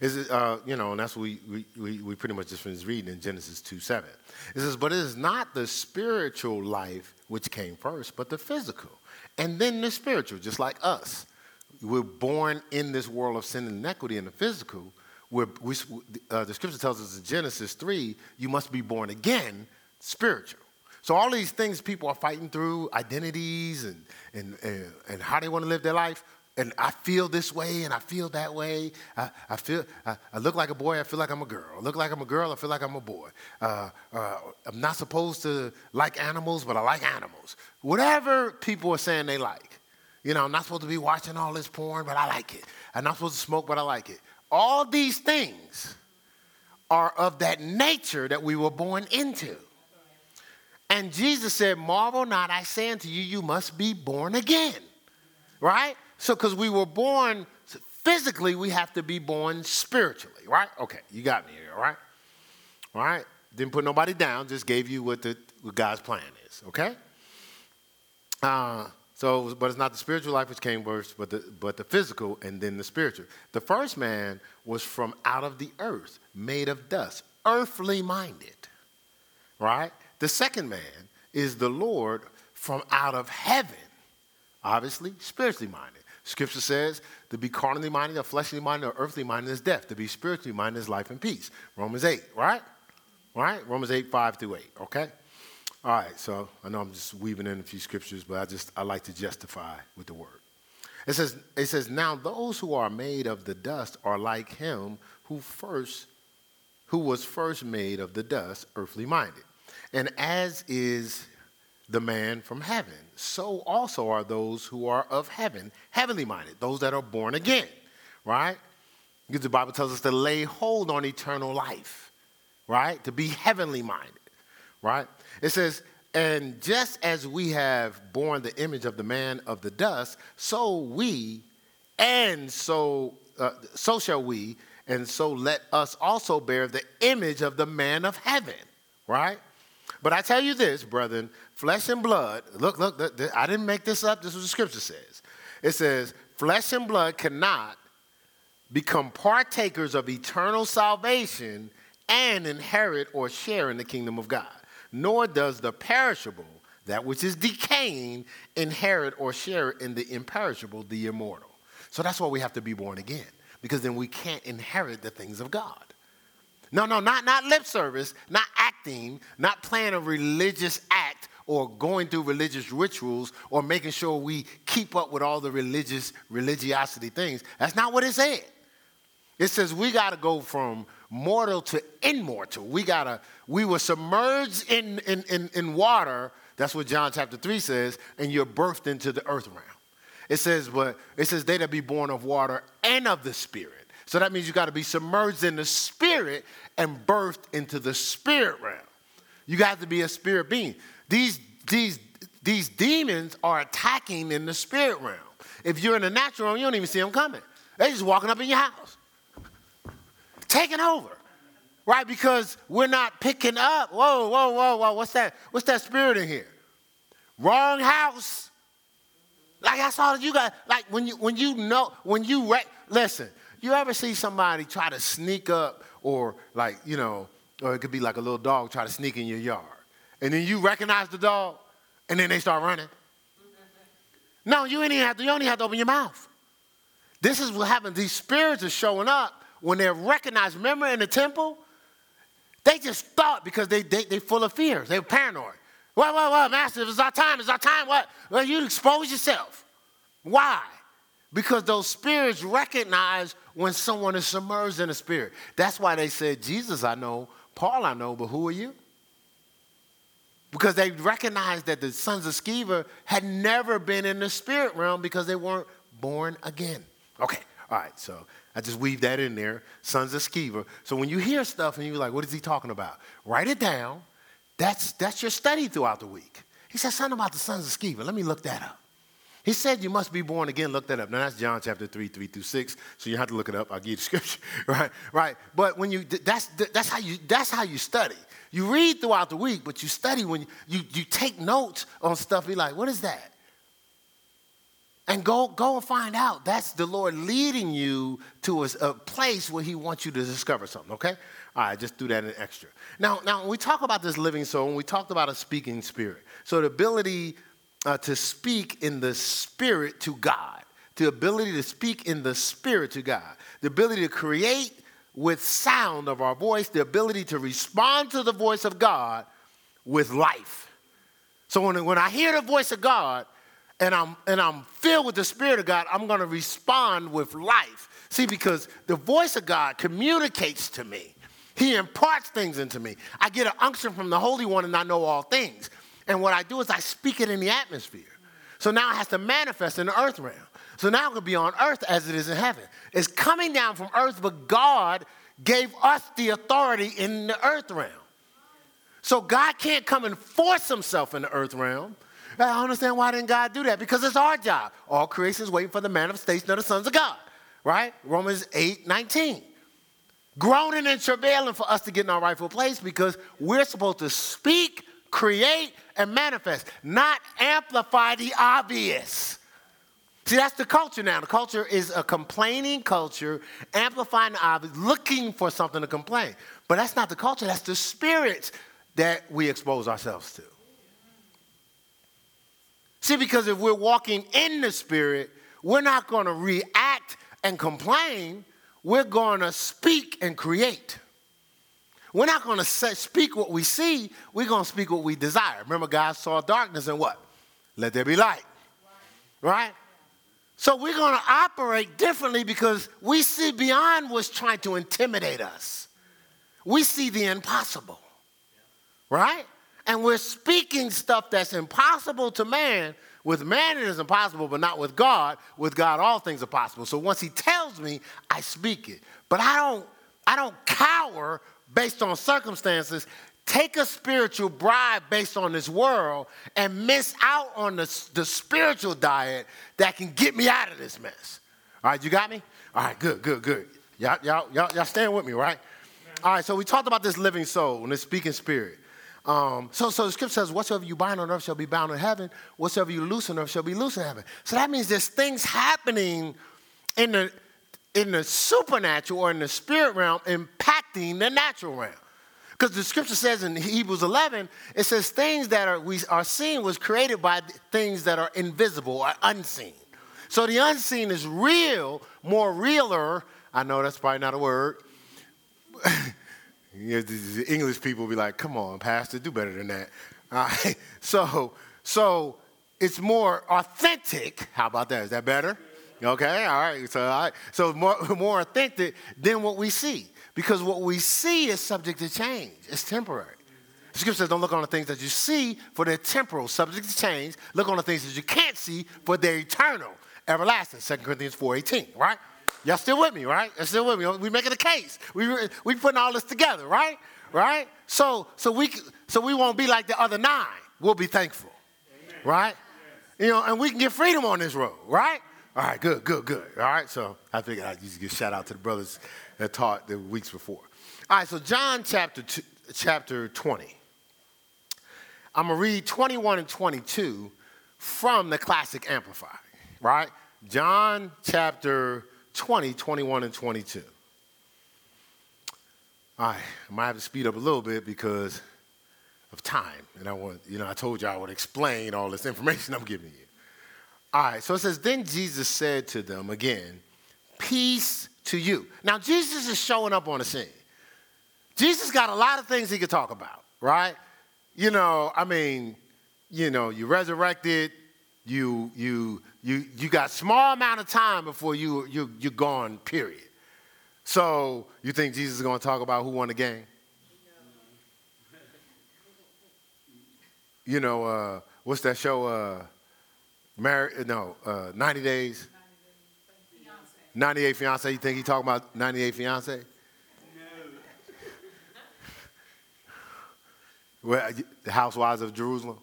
Is uh, you know, and that's what we, we, we, pretty much just finished reading in Genesis 2 7. It says, But it is not the spiritual life which came first, but the physical. And then the spiritual, just like us. We're born in this world of sin and inequity in the physical. We're, we, uh, the scripture tells us in Genesis 3, you must be born again spiritual. So all these things people are fighting through, identities and, and, and, and how they want to live their life, and I feel this way and I feel that way. I, I feel I, I, look like a boy. I feel like I'm a girl. I look like I'm a girl. I feel like I'm a boy. Uh, uh, I'm not supposed to like animals, but I like animals. Whatever people are saying they like. You know, I'm not supposed to be watching all this porn, but I like it. I'm not supposed to smoke, but I like it. All these things are of that nature that we were born into. And Jesus said, Marvel not, I say unto you, you must be born again. Right? So, because we were born physically, we have to be born spiritually, right? Okay, you got me here, all right? All right? Didn't put nobody down, just gave you what, the, what God's plan is, okay? Uh, so, but it's not the spiritual life which came first, but the, but the physical and then the spiritual. The first man was from out of the earth, made of dust, earthly minded, right? The second man is the Lord from out of heaven, obviously spiritually minded. Scripture says to be carnally minded or fleshly minded or earthly minded is death. To be spiritually minded is life and peace. Romans 8, right? Right? Romans 8, 5 through 8, okay? All right, so I know I'm just weaving in a few scriptures, but I just I like to justify with the word. It says, it says, now those who are made of the dust are like him who first who was first made of the dust, earthly minded. And as is the man from heaven, so also are those who are of heaven, heavenly minded, those that are born again, right? Because the Bible tells us to lay hold on eternal life, right? To be heavenly minded, right? It says, and just as we have borne the image of the man of the dust, so we, and so, uh, so shall we, and so let us also bear the image of the man of heaven, right? But I tell you this, brethren, flesh and blood, look, look, I didn't make this up. This is what the scripture says. It says, flesh and blood cannot become partakers of eternal salvation and inherit or share in the kingdom of God. Nor does the perishable, that which is decaying, inherit or share in the imperishable, the immortal. So that's why we have to be born again, because then we can't inherit the things of God. No, no, not, not lip service, not acting, not playing a religious act or going through religious rituals or making sure we keep up with all the religious religiosity things. That's not what it said. It says we got to go from mortal to immortal. We got to, we were submerged in, in, in, in water. That's what John chapter 3 says, and you're birthed into the earth realm. It says, but it says they that be born of water and of the spirit. So that means you got to be submerged in the spirit and birthed into the spirit realm. You got to be a spirit being. These, these, these demons are attacking in the spirit realm. If you're in the natural realm, you don't even see them coming. They're just walking up in your house, taking over. Right? Because we're not picking up. Whoa, whoa, whoa, whoa. What's that? What's that spirit in here? Wrong house. Like that's all you got. Like when you when you know when you re- listen, you ever see somebody try to sneak up or like, you know, or it could be like a little dog try to sneak in your yard. And then you recognize the dog and then they start running. No, you ain't even have to, you only have to open your mouth. This is what happens. These spirits are showing up when they're recognized. Remember in the temple? They just thought because they they they full of fears. They were paranoid. What, what, what, master, it's our time, it's our time. What? Well, you expose yourself. Why? Because those spirits recognize when someone is submerged in a spirit. That's why they said, Jesus, I know, Paul, I know, but who are you? Because they recognized that the sons of Sceva had never been in the spirit realm because they weren't born again. Okay, all right, so I just weave that in there, sons of Sceva. So when you hear stuff and you're like, what is he talking about? Write it down. That's, that's your study throughout the week. He said something about the sons of Sceva. Let me look that up. He said you must be born again. Look that up. Now that's John chapter 3, 3 through 6. So you have to look it up. I'll give you the scripture. Right? Right. But when you that's that's how you that's how you study. You read throughout the week, but you study when you, you, you take notes on stuff. Be like, what is that? And go, go and find out. That's the Lord leading you to a, a place where He wants you to discover something, okay? All right, just do that in extra. Now, now we talk about this living soul, and we talked about a speaking spirit. So the ability uh, to speak in the spirit to God, the ability to speak in the spirit to God, the ability to create with sound of our voice, the ability to respond to the voice of God with life. So when, when I hear the voice of God, and I'm and I'm filled with the Spirit of God, I'm going to respond with life. See, because the voice of God communicates to me. He imparts things into me. I get an unction from the Holy One, and I know all things. And what I do is I speak it in the atmosphere. So now it has to manifest in the earth realm. So now it can be on earth as it is in heaven. It's coming down from earth, but God gave us the authority in the earth realm. So God can't come and force himself in the earth realm. I don't understand why didn't God do that? Because it's our job. All creation is waiting for the manifestation of the sons of God, right? Romans 8 19. Groaning and travailing for us to get in our rightful place because we're supposed to speak, create, and manifest, not amplify the obvious. See, that's the culture now. The culture is a complaining culture, amplifying the obvious, looking for something to complain. But that's not the culture, that's the spirit that we expose ourselves to. See, because if we're walking in the Spirit, we're not going to react and complain. We're going to speak and create. We're not going to speak what we see. We're going to speak what we desire. Remember, God saw darkness and what? Let there be light. Right? So we're going to operate differently because we see beyond what's trying to intimidate us. We see the impossible. Right? and we're speaking stuff that's impossible to man. With man, it is impossible, but not with God. With God, all things are possible. So once He tells me, I speak it. But I don't, I don't cower based on circumstances. Take a spiritual bribe based on this world and miss out on the, the spiritual diet that can get me out of this mess. All right, you got me? All right, good, good, good. Y'all, y'all, y'all, y'all staying with me, right? All right, so we talked about this living soul and this speaking spirit. Um, so, so the scripture says, whatsoever you bind on earth shall be bound in heaven, whatsoever you loose on earth shall be loose in heaven. So that means there's things happening in the, in the supernatural or in the spirit realm impacting the natural realm. Because the scripture says in Hebrews 11, it says things that are, we are seen was created by things that are invisible or unseen. So the unseen is real, more realer. I know that's probably not a word. The English people will be like, come on, Pastor, do better than that. Uh, so, so it's more authentic. How about that? Is that better? Okay, all right. So, so more, more authentic than what we see. Because what we see is subject to change, it's temporary. The scripture says, don't look on the things that you see, for they're temporal, subject to change. Look on the things that you can't see, for they're eternal, everlasting. 2 Corinthians 4.18, right? Y'all still with me, right? You're still with me. We making a case. We we putting all this together, right? Right? So so we so we won't be like the other nine. We'll be thankful, Amen. right? Yes. You know, and we can get freedom on this road, right? All right, good, good, good. All right, so I figured I'd just give shout out to the brothers that taught the weeks before. All right, so John chapter two, chapter 20. I'm gonna read 21 and 22 from the classic Amplified, right? John chapter 20, 21, and 22. All right, I might have to speed up a little bit because of time. And I want, you know, I told you I would explain all this information I'm giving you. All right, so it says, Then Jesus said to them again, Peace to you. Now, Jesus is showing up on the scene. Jesus got a lot of things he could talk about, right? You know, I mean, you know, you resurrected, you you you you got small amount of time before you you you're gone. Period. So you think Jesus is to talk about who won the game? You know, uh, what's that show? Uh, married? No, uh, 90 Days. 90 Day Fiance. You think he talking about 90 Day Fiance? No. well, the Housewives of Jerusalem.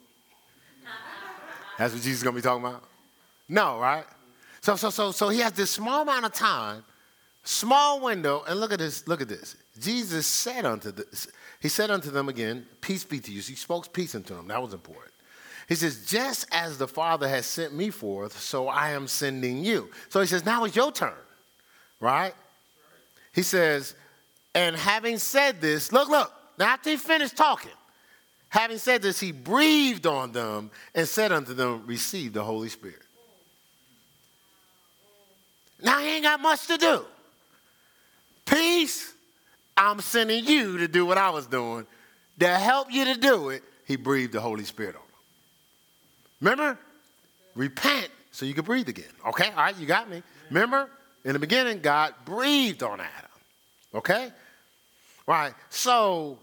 That's what Jesus is going to be talking about? No, right? So, so, so, so he has this small amount of time, small window, and look at this, look at this. Jesus said unto this, he said unto them again, peace be to you. He spoke peace unto them. That was important. He says, just as the Father has sent me forth, so I am sending you. So he says, now it's your turn, right? He says, and having said this, look, look, now after he finished talking, having said this, he breathed on them and said unto them, Receive the Holy Spirit. Now he ain't got much to do. Peace, I'm sending you to do what I was doing. To help you to do it, he breathed the Holy Spirit on. Remember? Repent so you can breathe again. Okay? All right, you got me. Remember? In the beginning, God breathed on Adam. Okay? Right? So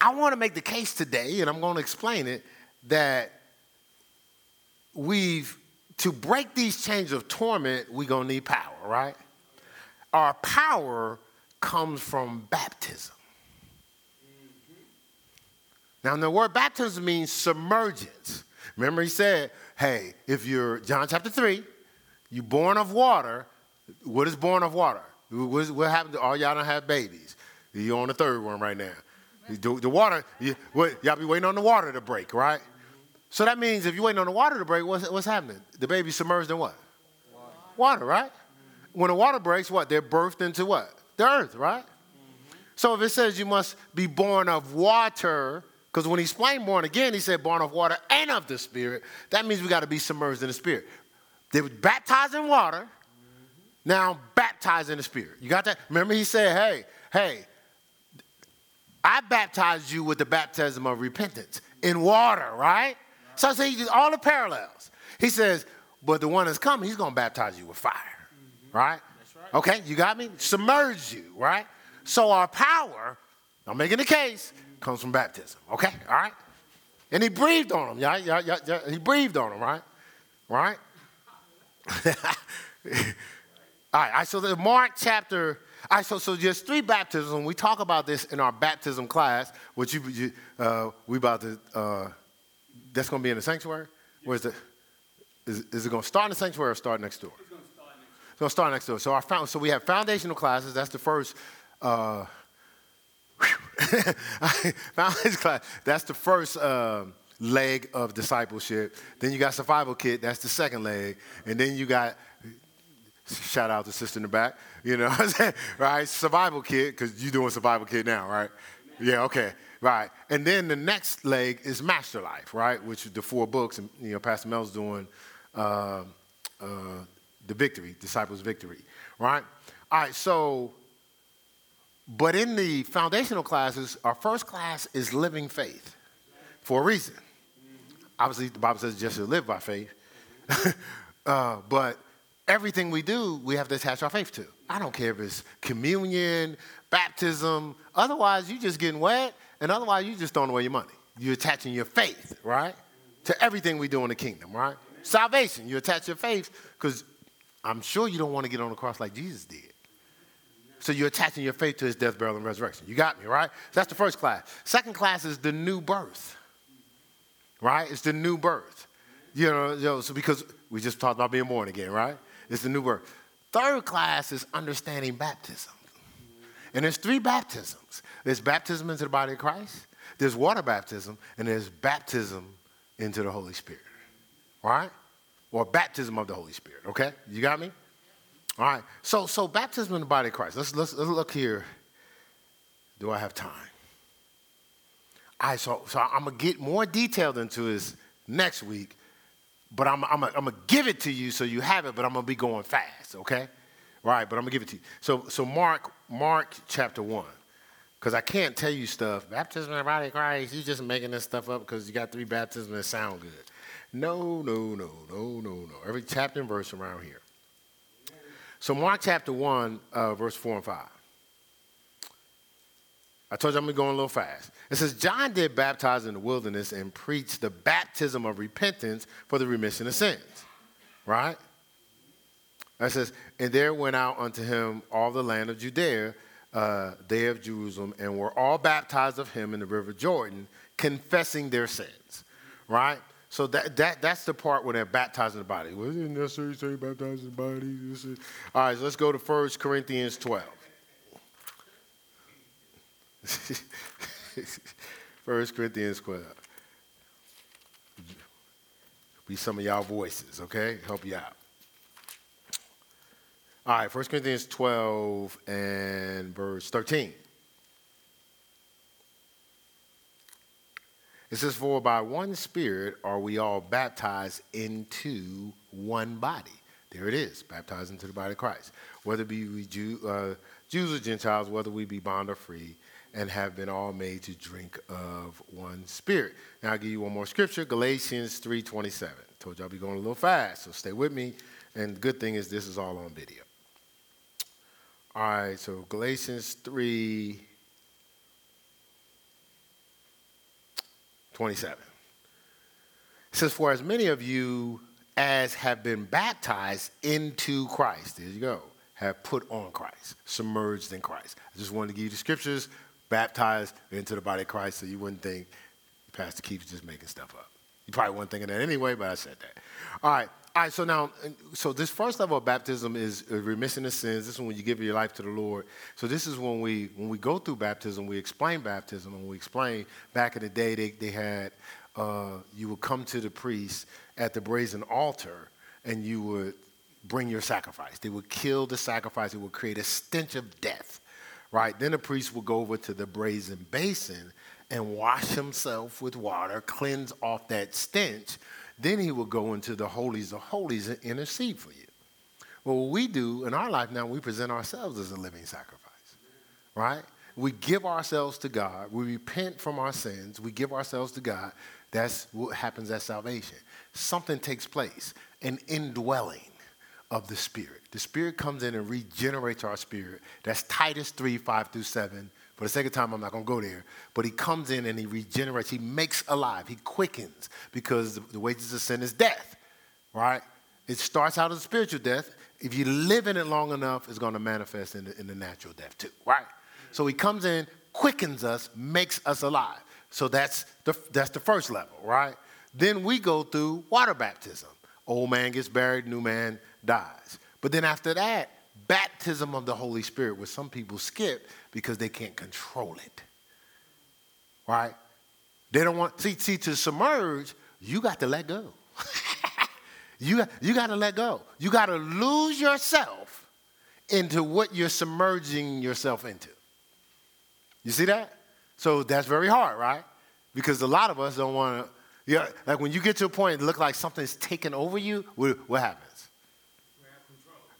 I want to make the case today, and I'm going to explain it, that we've, to break these chains of torment, we're to need power, right? Our power comes from baptism. Now, the word baptism means submergence. Remember, he said, hey, if you're, John chapter 3, you're born of water, what is born of water? What, what happened to all y'all don't have babies? You're on the third one right now. The, water, you, what, y'all be waiting on the water to break, right? So that means if you're waiting on the water to break, what's, what's happening? The baby's submerged in what? Water, water right? When the water breaks, what? They're birthed into what? The earth, right? So if it says you must be born of water, because when he explained born again, he said born of water and of the Spirit. That means we got to be submerged in the Spirit. They were baptized in water, now baptized in the Spirit. You got that? Remember, he said, hey, hey, I baptized you with the baptism of repentance in water, right? So I say all the parallels. He says, but the one that's coming, he's going to baptize you with fire, mm-hmm. right? right? Okay, you got me? Submerge you, right? So our power, I'm making the case, comes from baptism, okay? All right? And he breathed on him. yeah, yeah, yeah, yeah. He breathed on him, right? Right? all right, so the Mark chapter all right, so, so there's three baptisms. We talk about this in our baptism class, which you, you uh, we about to, uh, that's going to be in the sanctuary? Where is it? Is, is it going to start in the sanctuary or start next door? It's going to start next door. To start next door. So, our, found so we have foundational classes. That's the first. Uh, class. That's the first uh, leg of discipleship. Then you got survival kit. That's the second leg. And then you got Shout out to sister in the back. You know Right? Survival kit, because you're doing survival kit now, right? Yeah, okay. Right. And then the next leg is Master Life, right? Which is the four books, and you know, Pastor Mel's doing uh, uh, the victory, Disciples Victory, right? All right, so, but in the foundational classes, our first class is living faith for a reason. Obviously, the Bible says just to live by faith. uh, but everything we do, we have to attach our faith to. I don't care if it's communion, baptism. Otherwise, you're just getting wet, and otherwise, you're just throwing away your money. You're attaching your faith, right, to everything we do in the kingdom, right? Salvation, you attach your faith because I'm sure you don't want to get on the cross like Jesus did. So you're attaching your faith to his death, burial, and resurrection. You got me, right? So that's the first class. Second class is the new birth, right? It's the new birth. You know, you know so because we just talked about being born again, right? It's the new birth. Third class is understanding baptism. And there's three baptisms. There's baptism into the body of Christ, there's water baptism, and there's baptism into the Holy Spirit. Right? Or baptism of the Holy Spirit. Okay? You got me? All right. So so baptism in the body of Christ. Let's let's, let's look here. Do I have time? All right, so, so I'm gonna get more detailed into this next week but I'm, I'm I'm to give it to you so you have it, but I'm to be going fast, okay? Right, but I'm to give it to you. So, so Mark, Mark chapter 1, because I can't tell you stuff. Baptism in the body of Christ, you just making this stuff up because you got three baptisms that sound good. No, no, no, no, no, no. Every chapter and verse around here. So Mark chapter 1, uh, verse 4 and 5. I told you I'm going to go a little fast. It says, John did baptize in the wilderness and preached the baptism of repentance for the remission of sins. Right? It says, and there went out unto him all the land of Judea, uh, they of Jerusalem, and were all baptized of him in the river Jordan, confessing their sins. Right? So that, that, that's the part where they're baptizing the body. Was it necessary to say baptizing the body? All right, so let's go to 1 Corinthians 12. First Corinthians 12. be some of y'all voices, okay? Help you out. All right, 1 Corinthians 12 and verse 13. It says, For by one Spirit are we all baptized into one body. There it is, baptized into the body of Christ. Whether be we Jew, uh, Jews or Gentiles, whether we be bond or free, and have been all made to drink of one Spirit. Now I'll give you one more scripture, Galatians 3.27. Told you I'll be going a little fast, so stay with me. And the good thing is this is all on video. All right, so Galatians 3 27. It says, For as many of you as have been baptized into Christ, there you go, have put on Christ, submerged in Christ. I just wanted to give you the scriptures, baptized into the body of Christ, so you wouldn't think Pastor Keith's just making stuff up. You probably weren't thinking that anyway, but I said that. All right. All right, so now, so this first level of baptism is remission of sins. This is when you give your life to the Lord. So this is when we when we go through baptism, we explain baptism, and we explain back in the day they, they had uh, you would come to the priest at the brazen altar and you would bring your sacrifice. They would kill the sacrifice. It would create a stench of death, right? Then the priest would go over to the brazen basin and wash himself with water, cleanse off that stench then he will go into the holies of holies and intercede for you. Well, what we do in our life now, we present ourselves as a living sacrifice, right? We give ourselves to God. We repent from our sins. We give ourselves to God. That's what happens at salvation. Something takes place, an indwelling of the Spirit. The Spirit comes in and regenerates our spirit. That's Titus 3 5 through 7. For the sake of time, I'm not going to go there. But he comes in and he regenerates. He makes alive. He quickens because the wages of sin is death, right? It starts out as spiritual death. If you live in it long enough, it's going to manifest in the, in the natural death too, right? So he comes in, quickens us, makes us alive. So that's the, that's the first level, right? Then we go through water baptism. Old man gets buried, new man dies. But then after that, baptism of the Holy Spirit, which some people skip because they can't control it. Right? They don't want, see, see to submerge, you got to let go. you, you got to let go. You got to lose yourself into what you're submerging yourself into. You see that? So that's very hard, right? Because a lot of us don't want to, yeah, like when you get to a point, it looks like something's taking over you, what, what happens?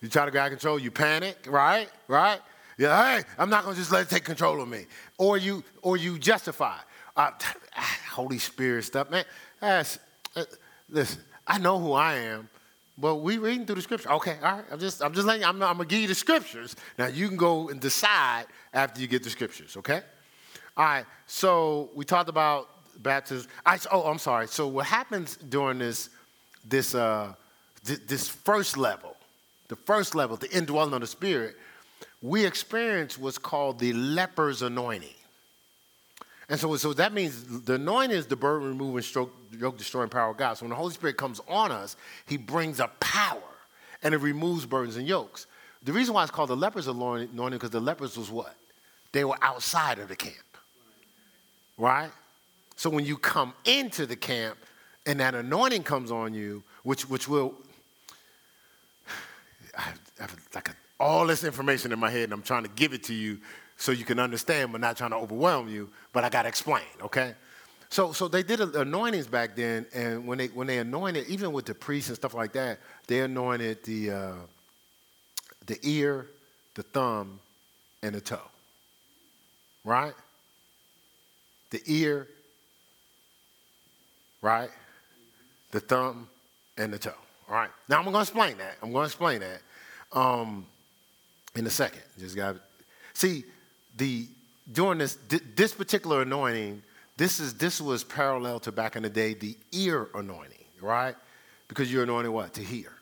You try to grab control, you panic, right? Right? Yeah, hey, I'm not gonna just let it take control of me. Or you, or you justify. Uh, Holy Spirit stuff, man. That's, uh, listen, I know who I am, but we reading through the scripture. Okay, all right. I'm just, I'm just letting you, I'm, I'm gonna give you the scriptures. Now you can go and decide after you get the scriptures. Okay. All right. So we talked about baptism. I, oh, I'm sorry. So what happens during this, this, uh, this first level, the first level, the indwelling of the Spirit? we experience what's called the leper's anointing. And so, so that means the anointing is the burden removing, stroke, yoke destroying power of God. So when the Holy Spirit comes on us, he brings a power and it removes burdens and yokes. The reason why it's called the leper's anointing because the lepers was what? They were outside of the camp. Right? So when you come into the camp and that anointing comes on you, which, which will, I have like a all this information in my head and I'm trying to give it to you so you can understand, but not trying to overwhelm you, but I got to explain, okay? So, so they did anointings back then, and when they, when they anointed, even with the priests and stuff like that, they anointed the, uh, the ear, the thumb, and the toe, right? The ear, right? The thumb, and the toe, all right? Now I'm going to explain that. I'm going to explain that. Um, in a second. Just got see the during this this particular anointing. This is this was parallel to back in the day the ear anointing, right? Because you're anointed what to hear,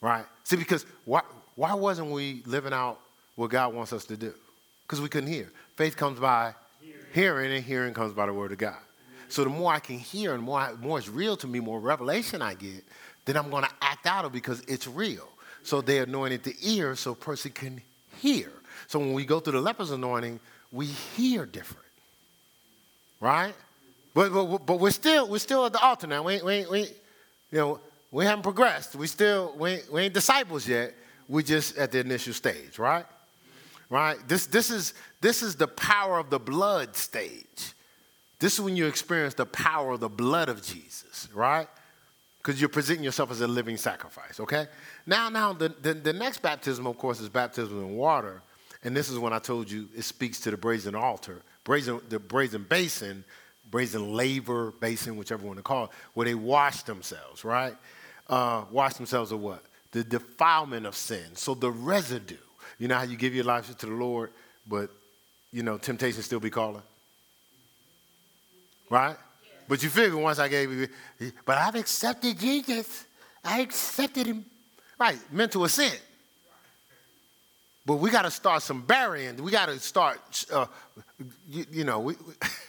right? See, because why why wasn't we living out what God wants us to do? Because we couldn't hear. Faith comes by hearing. hearing, and hearing comes by the word of God. So the more I can hear and more, more it's real to me, more revelation I get, then I'm going to act out of because it's real. So they anointed the ear so a person can hear. So when we go through the leper's anointing, we hear different. Right? But, but, but we're still we're still at the altar now. We we we you know we haven't progressed. We still we ain't, we ain't disciples yet. We're just at the initial stage, right? Right. This this is this is the power of the blood stage. This is when you experience the power of the blood of Jesus, right? Because you're presenting yourself as a living sacrifice. Okay. Now now the, the the next baptism, of course, is baptism in water, and this is when I told you it speaks to the brazen altar, brazen the brazen basin brazen laver basin, whichever one to call it, where they wash themselves, right? Uh, wash themselves of what? The defilement of sin. So the residue. You know how you give your life to the Lord, but you know temptation still be calling, right? But you figure once I gave you, but I've accepted Jesus. I accepted him, right? Mental assent. But we got to start some burying. We got to start, uh, you, you, know, we,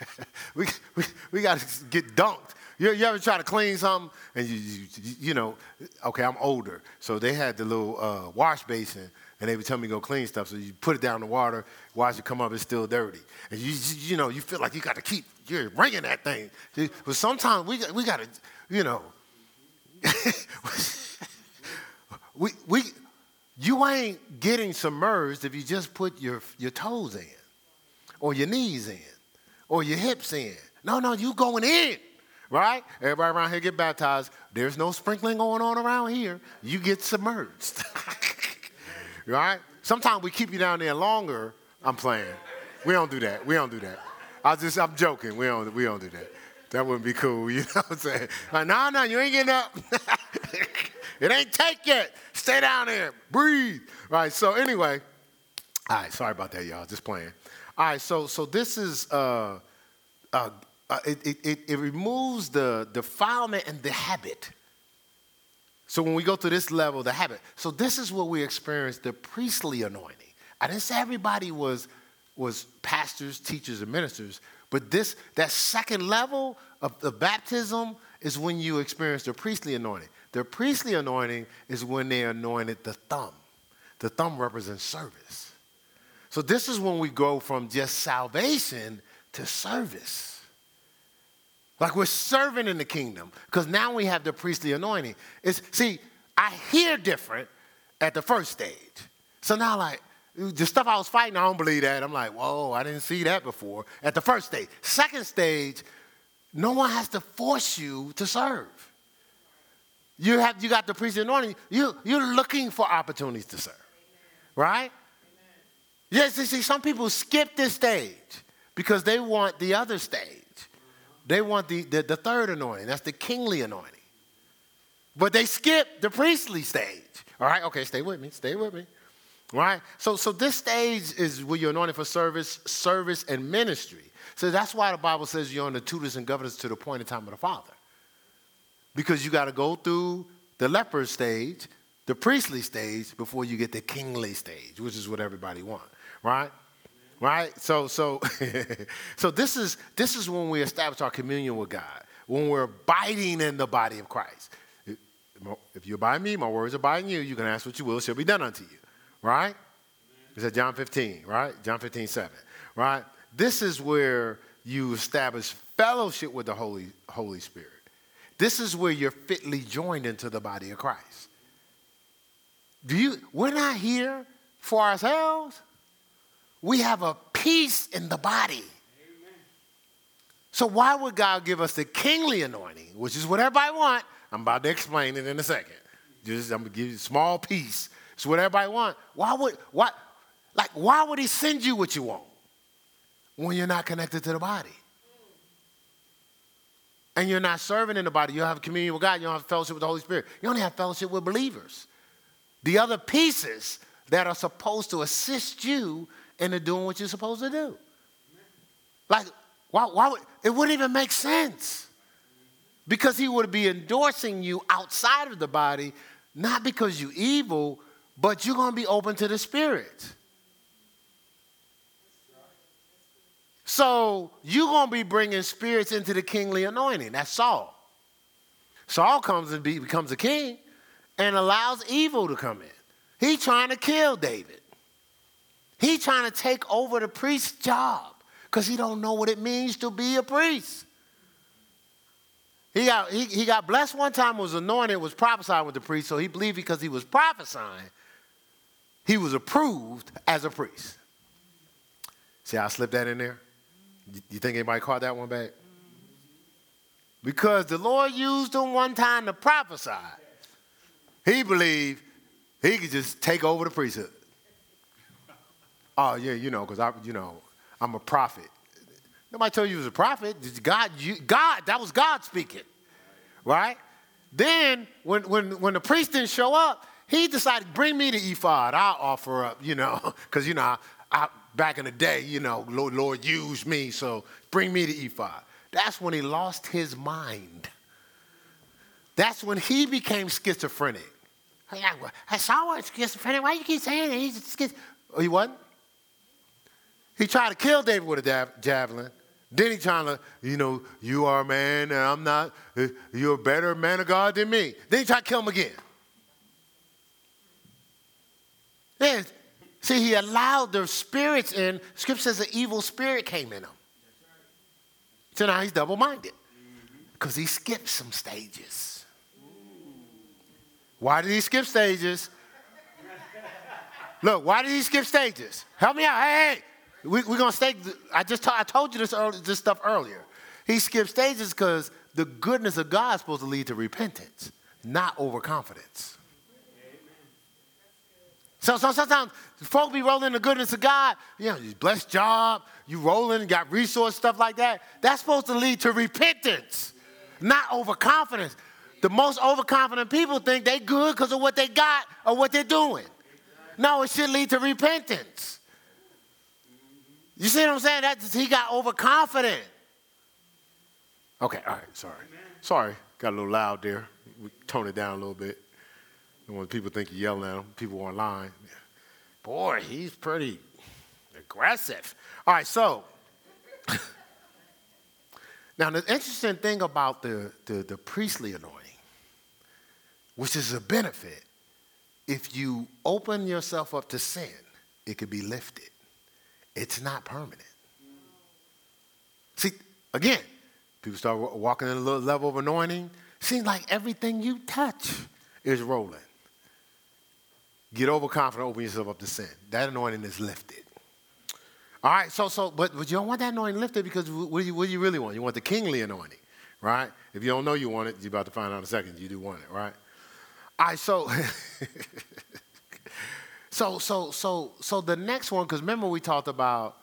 we, we, we got to get dunked. You, you, ever try to clean something and you, you, you, know, okay, I'm older. So they had the little uh, wash basin and they would tell me to go clean stuff. So you put it down in the water, watch it come up, it's still dirty. And you, you know, you feel like you got to keep, you're wringing that thing. But sometimes we, we got to, you know, we, we, you ain't getting submerged if you just put your, your toes in, or your knees in, or your hips in. No, no, you going in, right? Everybody around here get baptized. There's no sprinkling going on around here. You get submerged, right? Sometimes we keep you down there longer. I'm playing. We don't do that. We don't do that. I just, I'm joking. We don't, we don't do that. That wouldn't be cool. You know what I'm saying? Like, no, no, you ain't getting up. It ain't take yet. Stay down there. Breathe. Right. So anyway, all right. Sorry about that, y'all. Just playing. All right. So so this is uh, uh, uh it, it, it removes the defilement and the habit. So when we go to this level, the habit. So this is what we experience the priestly anointing. I didn't say everybody was was pastors, teachers, and ministers, but this that second level of the baptism is when you experience the priestly anointing. The priestly anointing is when they anointed the thumb. The thumb represents service. So this is when we go from just salvation to service. Like we're serving in the kingdom because now we have the priestly anointing. It's see, I hear different at the first stage. So now like the stuff I was fighting, I don't believe that. I'm like, whoa, I didn't see that before. At the first stage. Second stage, no one has to force you to serve. You have you got the priestly anointing. You you're looking for opportunities to serve, right? Yes, you see, some people skip this stage because they want the other stage. They want the, the, the third anointing. That's the kingly anointing. But they skip the priestly stage. All right, okay, stay with me. Stay with me. All right? So, so this stage is where you're anointed for service, service, and ministry. So that's why the Bible says you're on the tutors and governors to the appointed time of the Father because you got to go through the leper stage, the priestly stage, before you get the kingly stage, which is what everybody wants, right? Right? So, so, so this is this is when we establish our communion with God, when we're abiding in the body of Christ. If you abide me, my words abide in you, you can ask what you will, shall be done unto you. Right? Is that John 15, right? John 15, 7. Right? This is where you establish fellowship with the Holy, Holy Spirit. This is where you're fitly joined into the body of Christ. Do you, we're not here for ourselves. We have a peace in the body. So why would God give us the kingly anointing, which is what everybody want? I'm about to explain it in a second. Just I'm gonna give you a small piece. It's what everybody want. Why would what like why would he send you what you want when you're not connected to the body? and you're not serving in the body, you don't have communion with God, you don't have fellowship with the Holy Spirit. You only have fellowship with believers. The other pieces that are supposed to assist you into doing what you're supposed to do. Like, why, why would, it wouldn't even make sense. Because he would be endorsing you outside of the body, not because you're evil, but you're going to be open to the Spirit. So you're going to be bringing spirits into the kingly anointing. That's Saul. Saul comes and be, becomes a king and allows evil to come in. He's trying to kill David. He's trying to take over the priest's job because he don't know what it means to be a priest. he got, he, he got blessed one time, was anointed, was prophesying with the priest, so he believed because he was prophesying, he was approved as a priest. See I slipped that in there? You think anybody caught that one back? Because the Lord used him one time to prophesy. He believed he could just take over the priesthood. Oh, yeah, you know, because I, you know, I'm a prophet. Nobody told you he was a prophet. God, you, God, that was God speaking, right? Then when, when, when the priest didn't show up, he decided, bring me the ephod. I'll offer up, you know, because, you know, I, I, back in the day, you know, Lord, Lord used me, so bring me the ephod. That's when he lost his mind. That's when he became schizophrenic. I saw what schizophrenic. Why do you keep saying that? He's schizophrenic. Oh, he wasn't? He tried to kill David with a javelin. Then he trying to, you know, you are a man and I'm not, uh, you're a better man of God than me. Then he tried to kill him again. Then, see, he allowed the spirits in. Scripture says an evil spirit came in him. So now he's double minded because he skipped some stages. Why did he skip stages? Look, why did he skip stages? Help me out. Hey, hey, we, are going to stay. I just t- I told you this, early, this stuff earlier. He skipped stages because the goodness of God is supposed to lead to repentance, not overconfidence. So, so sometimes folk be rolling the goodness of God. You know, you blessed job, you rolling, got resource, stuff like that. That's supposed to lead to repentance, not overconfidence. The most overconfident people think they good because of what they got or what they're doing. No, it should lead to repentance. You see what I'm saying? That he got overconfident. Okay, all right, sorry. Amen. Sorry, got a little loud there. We tone it down a little bit. And when people think you're yelling at them, people online. Boy, he's pretty aggressive. All right, so now the interesting thing about the, the, the priestly anointing, which is a benefit, if you open yourself up to sin, it could be lifted it's not permanent. See, again, people start walking in a little level of anointing. Seems like everything you touch is rolling. Get overconfident, open yourself up to sin. That anointing is lifted. All right, so so, but, but you don't want that anointing lifted because what do, you, what do you really want? You want the kingly anointing, right? If you don't know you want it, you're about to find out in a second. You do want it, right? All right, so So, so, so, so the next one, because remember we talked about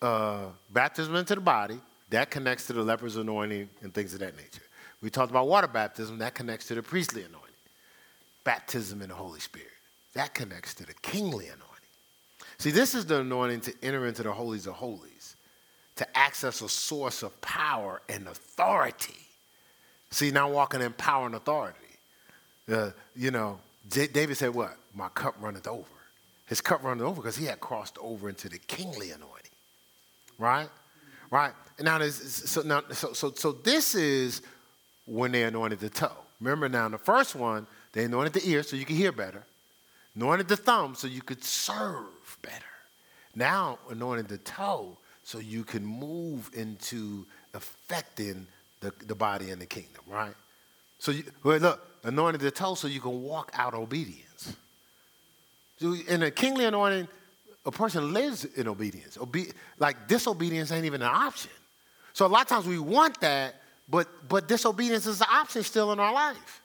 uh, baptism into the body, that connects to the leper's anointing and things of that nature. We talked about water baptism, that connects to the priestly anointing. Baptism in the Holy Spirit, that connects to the kingly anointing. See, this is the anointing to enter into the holies of holies, to access a source of power and authority. See, now walking in power and authority. Uh, you know, J- David said, What? My cup runneth over his cup running over because he had crossed over into the kingly anointing. Right? Right? And now, so, now so, so, so this is when they anointed the toe. Remember now, in the first one, they anointed the ear so you could hear better, anointed the thumb so you could serve better. Now, anointed the toe so you can move into affecting the, the body and the kingdom, right? So, you, well, look, anointed the toe so you can walk out obedience. In a kingly anointing, a person lives in obedience. Obe- like disobedience ain't even an option. So a lot of times we want that, but but disobedience is an option still in our life.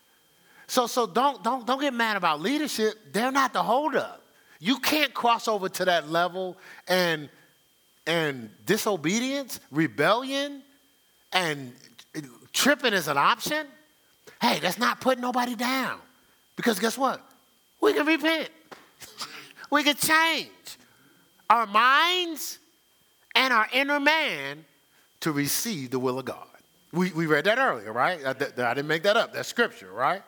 So so don't don't don't get mad about leadership. They're not the holdup. You can't cross over to that level and and disobedience, rebellion, and tripping is an option. Hey, that's not putting nobody down. Because guess what? We can repent. We could change our minds and our inner man to receive the will of God. We, we read that earlier, right? I, I didn't make that up. That's scripture, right?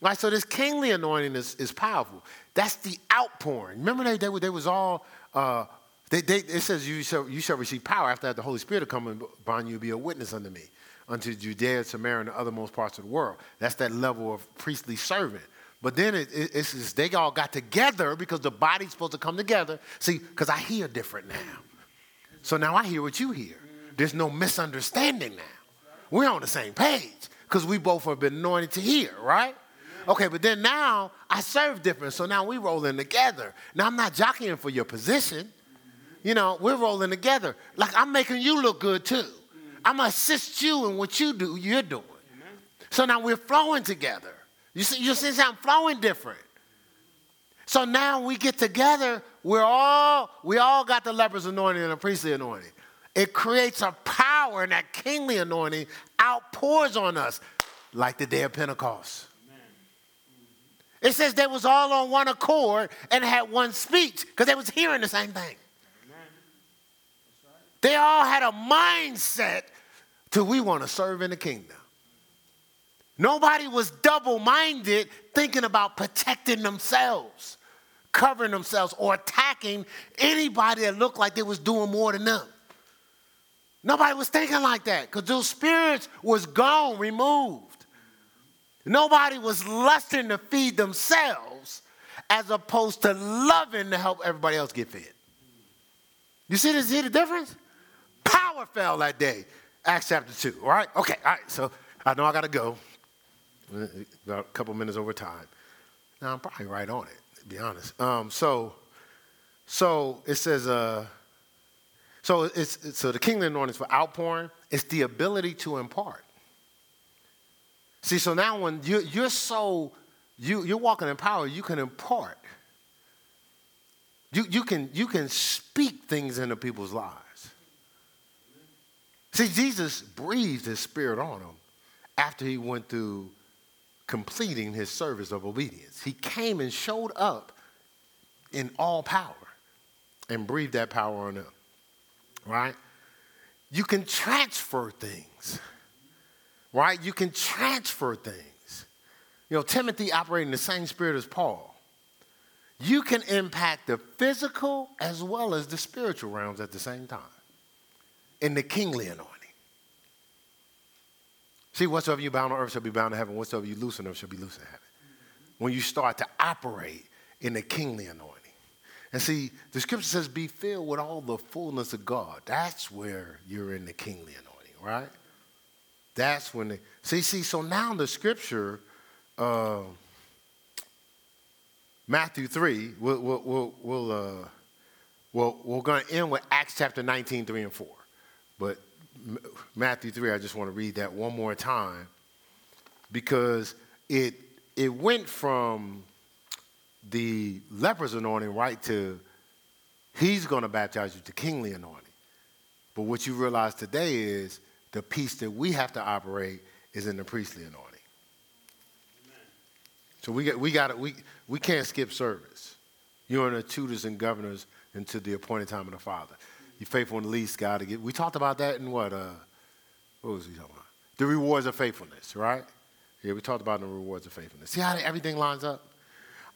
Right, so this kingly anointing is, is powerful. That's the outpouring. Remember, they, they, they was all, uh, they, they, it says you shall, you shall receive power after that the Holy Spirit will come upon you be a witness unto me, unto Judea, Samaria, and the othermost parts of the world. That's that level of priestly servant. But then it, it, it's just, they all got together because the body's supposed to come together. See, because I hear different now. So now I hear what you hear. There's no misunderstanding now. We're on the same page. because we both have been anointed to hear, right? Okay, but then now I serve different, so now we rolling together. Now I'm not jockeying for your position. You know, we're rolling together. Like I'm making you look good too. I'm assist you in what you do, you're doing. So now we're flowing together. You see, you see I'm flowing different. So now we get together, we're all, we all got the leper's anointing and the priestly anointing. It creates a power, and that kingly anointing outpours on us like the day of Pentecost. It says they was all on one accord and had one speech because they was hearing the same thing. They all had a mindset to we want to serve in the kingdom. Nobody was double minded thinking about protecting themselves, covering themselves, or attacking anybody that looked like they was doing more than them. Nobody was thinking like that because those spirits was gone, removed. Nobody was lusting to feed themselves as opposed to loving to help everybody else get fed. You see, the, see the difference? Power fell that day. Acts chapter 2, all right? Okay, all right, so I know I got to go. About a couple minutes over time. Now, I'm probably right on it, to be honest. Um, so, so it says, uh, so it's, it's so the kingdom anointing is for outpouring. It's the ability to impart. See, so now when you, you're so, you, you're walking in power, you can impart. You, you, can, you can speak things into people's lives. See, Jesus breathed his spirit on them after he went through completing his service of obedience. He came and showed up in all power and breathed that power on them. Right? You can transfer things right? You can transfer things. You know, Timothy operating the same spirit as Paul. You can impact the physical as well as the spiritual realms at the same time in the kingly anointing. See, whatsoever you bound on earth shall be bound in heaven, whatsoever you loose on earth shall be loose in heaven. When you start to operate in the kingly anointing. And see, the scripture says, be filled with all the fullness of God. That's where you're in the kingly anointing, right? That's when they see. See, so now the scripture, uh, Matthew three, we'll we'll we'll, we'll uh, well, we're going to end with Acts chapter 19, 3 and 4. But Matthew 3, I just want to read that one more time because it, it went from the leper's anointing right to he's going to baptize you to kingly anointing. But what you realize today is the piece that we have to operate is in the priestly anointing. Amen. So we got we got we we can't skip service. You're in the tutors and governors until the appointed time of the Father. You faithful in the least, God. We talked about that in what? Uh, what was he talking about? The rewards of faithfulness, right? Yeah, we talked about the rewards of faithfulness. See how everything lines up?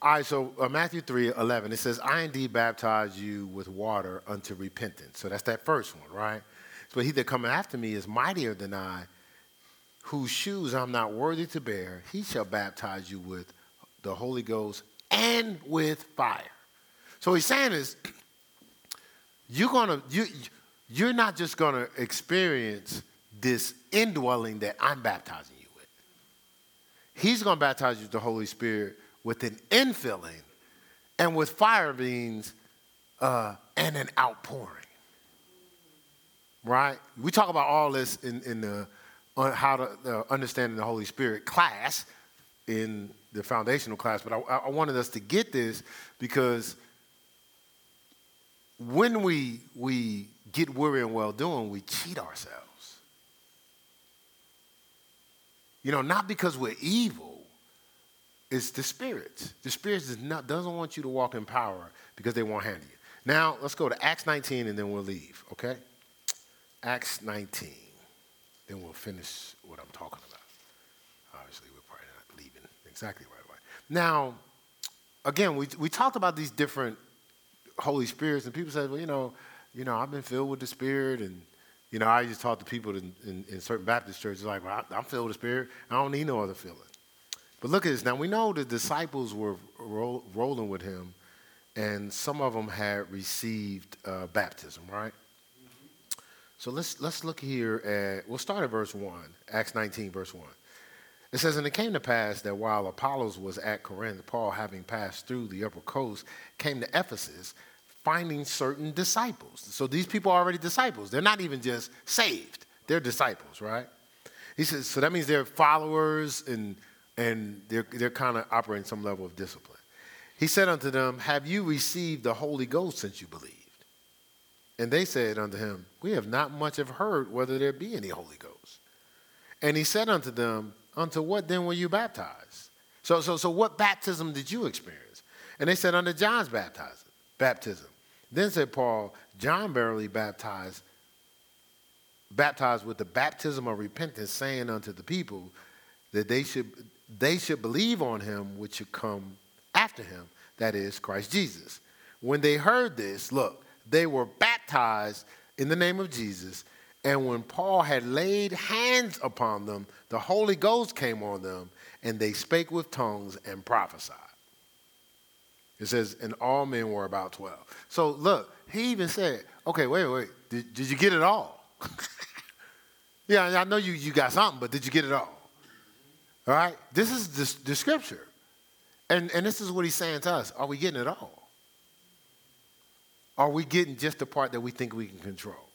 All right, so uh, Matthew 3 11, it says, I indeed baptize you with water unto repentance. So that's that first one, right? But he that cometh after me is mightier than I, whose shoes I'm not worthy to bear. He shall baptize you with the Holy Ghost and with fire. So he's saying is, you're gonna you you're not just gonna experience this indwelling that I'm baptizing you with. He's gonna baptize you with the Holy Spirit with an infilling and with fire beings uh, and an outpouring right? We talk about all this in, in the uh, how to uh, understanding the Holy Spirit class in the foundational class, but I, I wanted us to get this because when we we get weary and well doing, we cheat ourselves. You know, not because we're evil. It's the spirits. The spirits does not, doesn't want you to walk in power because they won't handle you. Now, let's go to Acts 19 and then we'll leave, okay? Acts 19. Then we'll finish what I'm talking about. Obviously, we're probably not leaving exactly right away. Now, again, we, we talked about these different Holy Spirits, and people say, well, you know, you know, I've been filled with the Spirit, and you know, I just talk to people in, in, in certain Baptist churches like, well, I, am filled with the Spirit. I don't need no other feeling. But look at this. Now we know the disciples were ro- rolling with him, and some of them had received uh, baptism, right? So let's, let's look here at, we'll start at verse 1, Acts 19, verse 1. It says, And it came to pass that while Apollos was at Corinth, Paul, having passed through the upper coast, came to Ephesus, finding certain disciples. So these people are already disciples. They're not even just saved, they're disciples, right? He says, So that means they're followers and, and they're, they're kind of operating some level of discipline. He said unto them, Have you received the Holy Ghost since you believed? And they said unto him, We have not much have heard whether there be any Holy Ghost. And he said unto them, Unto what then were you baptized? So, so, so what baptism did you experience? And they said, Unto John's baptism. baptism. Then said Paul, John verily baptized, baptized with the baptism of repentance, saying unto the people that they should, they should believe on him which should come after him, that is, Christ Jesus. When they heard this, look, they were baptized in the name of Jesus. And when Paul had laid hands upon them, the Holy Ghost came on them, and they spake with tongues and prophesied. It says, and all men were about 12. So look, he even said, okay, wait, wait, did, did you get it all? yeah, I know you, you got something, but did you get it all? All right? This is the, the scripture. And, and this is what he's saying to us. Are we getting it all? Are we getting just the part that we think we can control?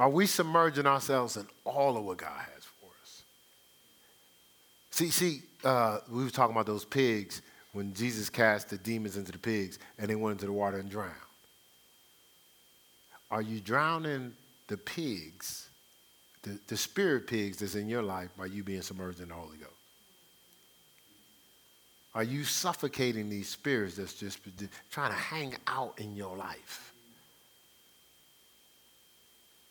Are we submerging ourselves in all of what God has for us? See, see, uh, we were talking about those pigs when Jesus cast the demons into the pigs and they went into the water and drowned. Are you drowning the pigs, the, the spirit pigs that's in your life by you being submerged in the Holy Ghost? Are you suffocating these spirits that's just trying to hang out in your life?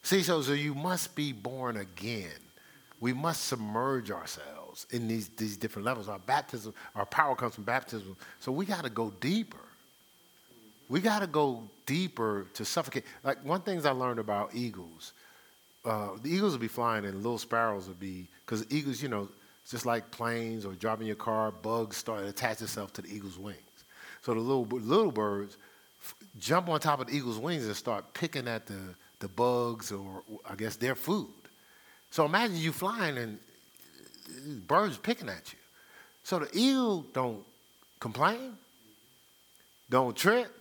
See, so, so you must be born again. We must submerge ourselves in these, these different levels. Our baptism, our power comes from baptism. So we got to go deeper. We got to go deeper to suffocate. Like one things I learned about eagles, uh, the eagles would be flying and little sparrows would be, because eagles, you know, just like planes or driving your car, bugs start to attach itself to the eagle's wings. So the little, little birds f- jump on top of the eagle's wings and start picking at the, the bugs or, I guess, their food. So imagine you flying and birds picking at you. So the eagle don't complain, don't trip.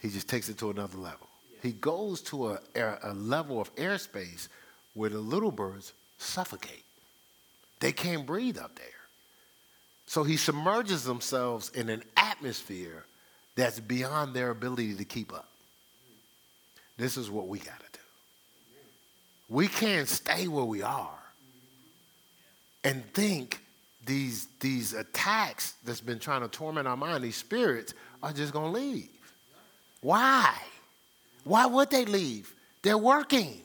He just takes it to another level. He goes to a, a level of airspace where the little birds suffocate. They can't breathe up there. So he submerges themselves in an atmosphere that's beyond their ability to keep up. This is what we got to do. We can't stay where we are and think these, these attacks that's been trying to torment our mind, these spirits, are just going to leave. Why? Why would they leave? They're working.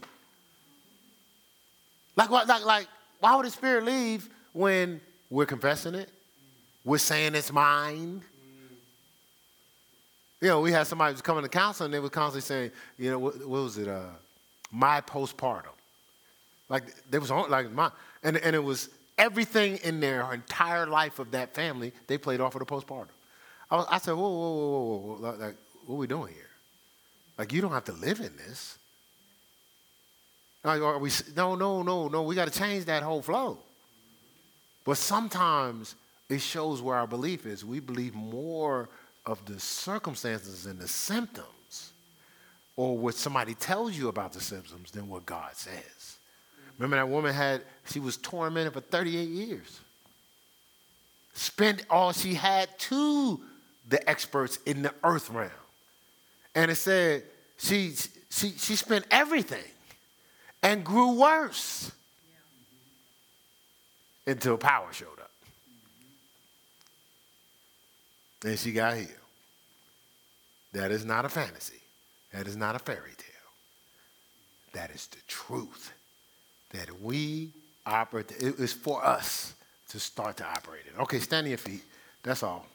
Like, like, like why would the Spirit leave when we're confessing it? We're saying it's mine. You know, we had somebody who's coming to counseling, and they were constantly saying, you know, what, what was it? Uh, my postpartum. Like they was on, like my, and and it was everything in their entire life of that family. They played off of the postpartum. I, was, I said, whoa, whoa, whoa, whoa, whoa, like what are we doing here? Like you don't have to live in this. Are we, no, no, no, no. We got to change that whole flow. But sometimes it shows where our belief is. We believe more of the circumstances and the symptoms or what somebody tells you about the symptoms than what God says. Remember that woman had, she was tormented for 38 years. Spent all she had to the experts in the earth realm. And it said she, she, she spent everything and grew worse until power showed up. And she got healed. That is not a fantasy. That is not a fairy tale. That is the truth. That we operate, it is for us to start to operate it. Okay, stand on your feet. That's all.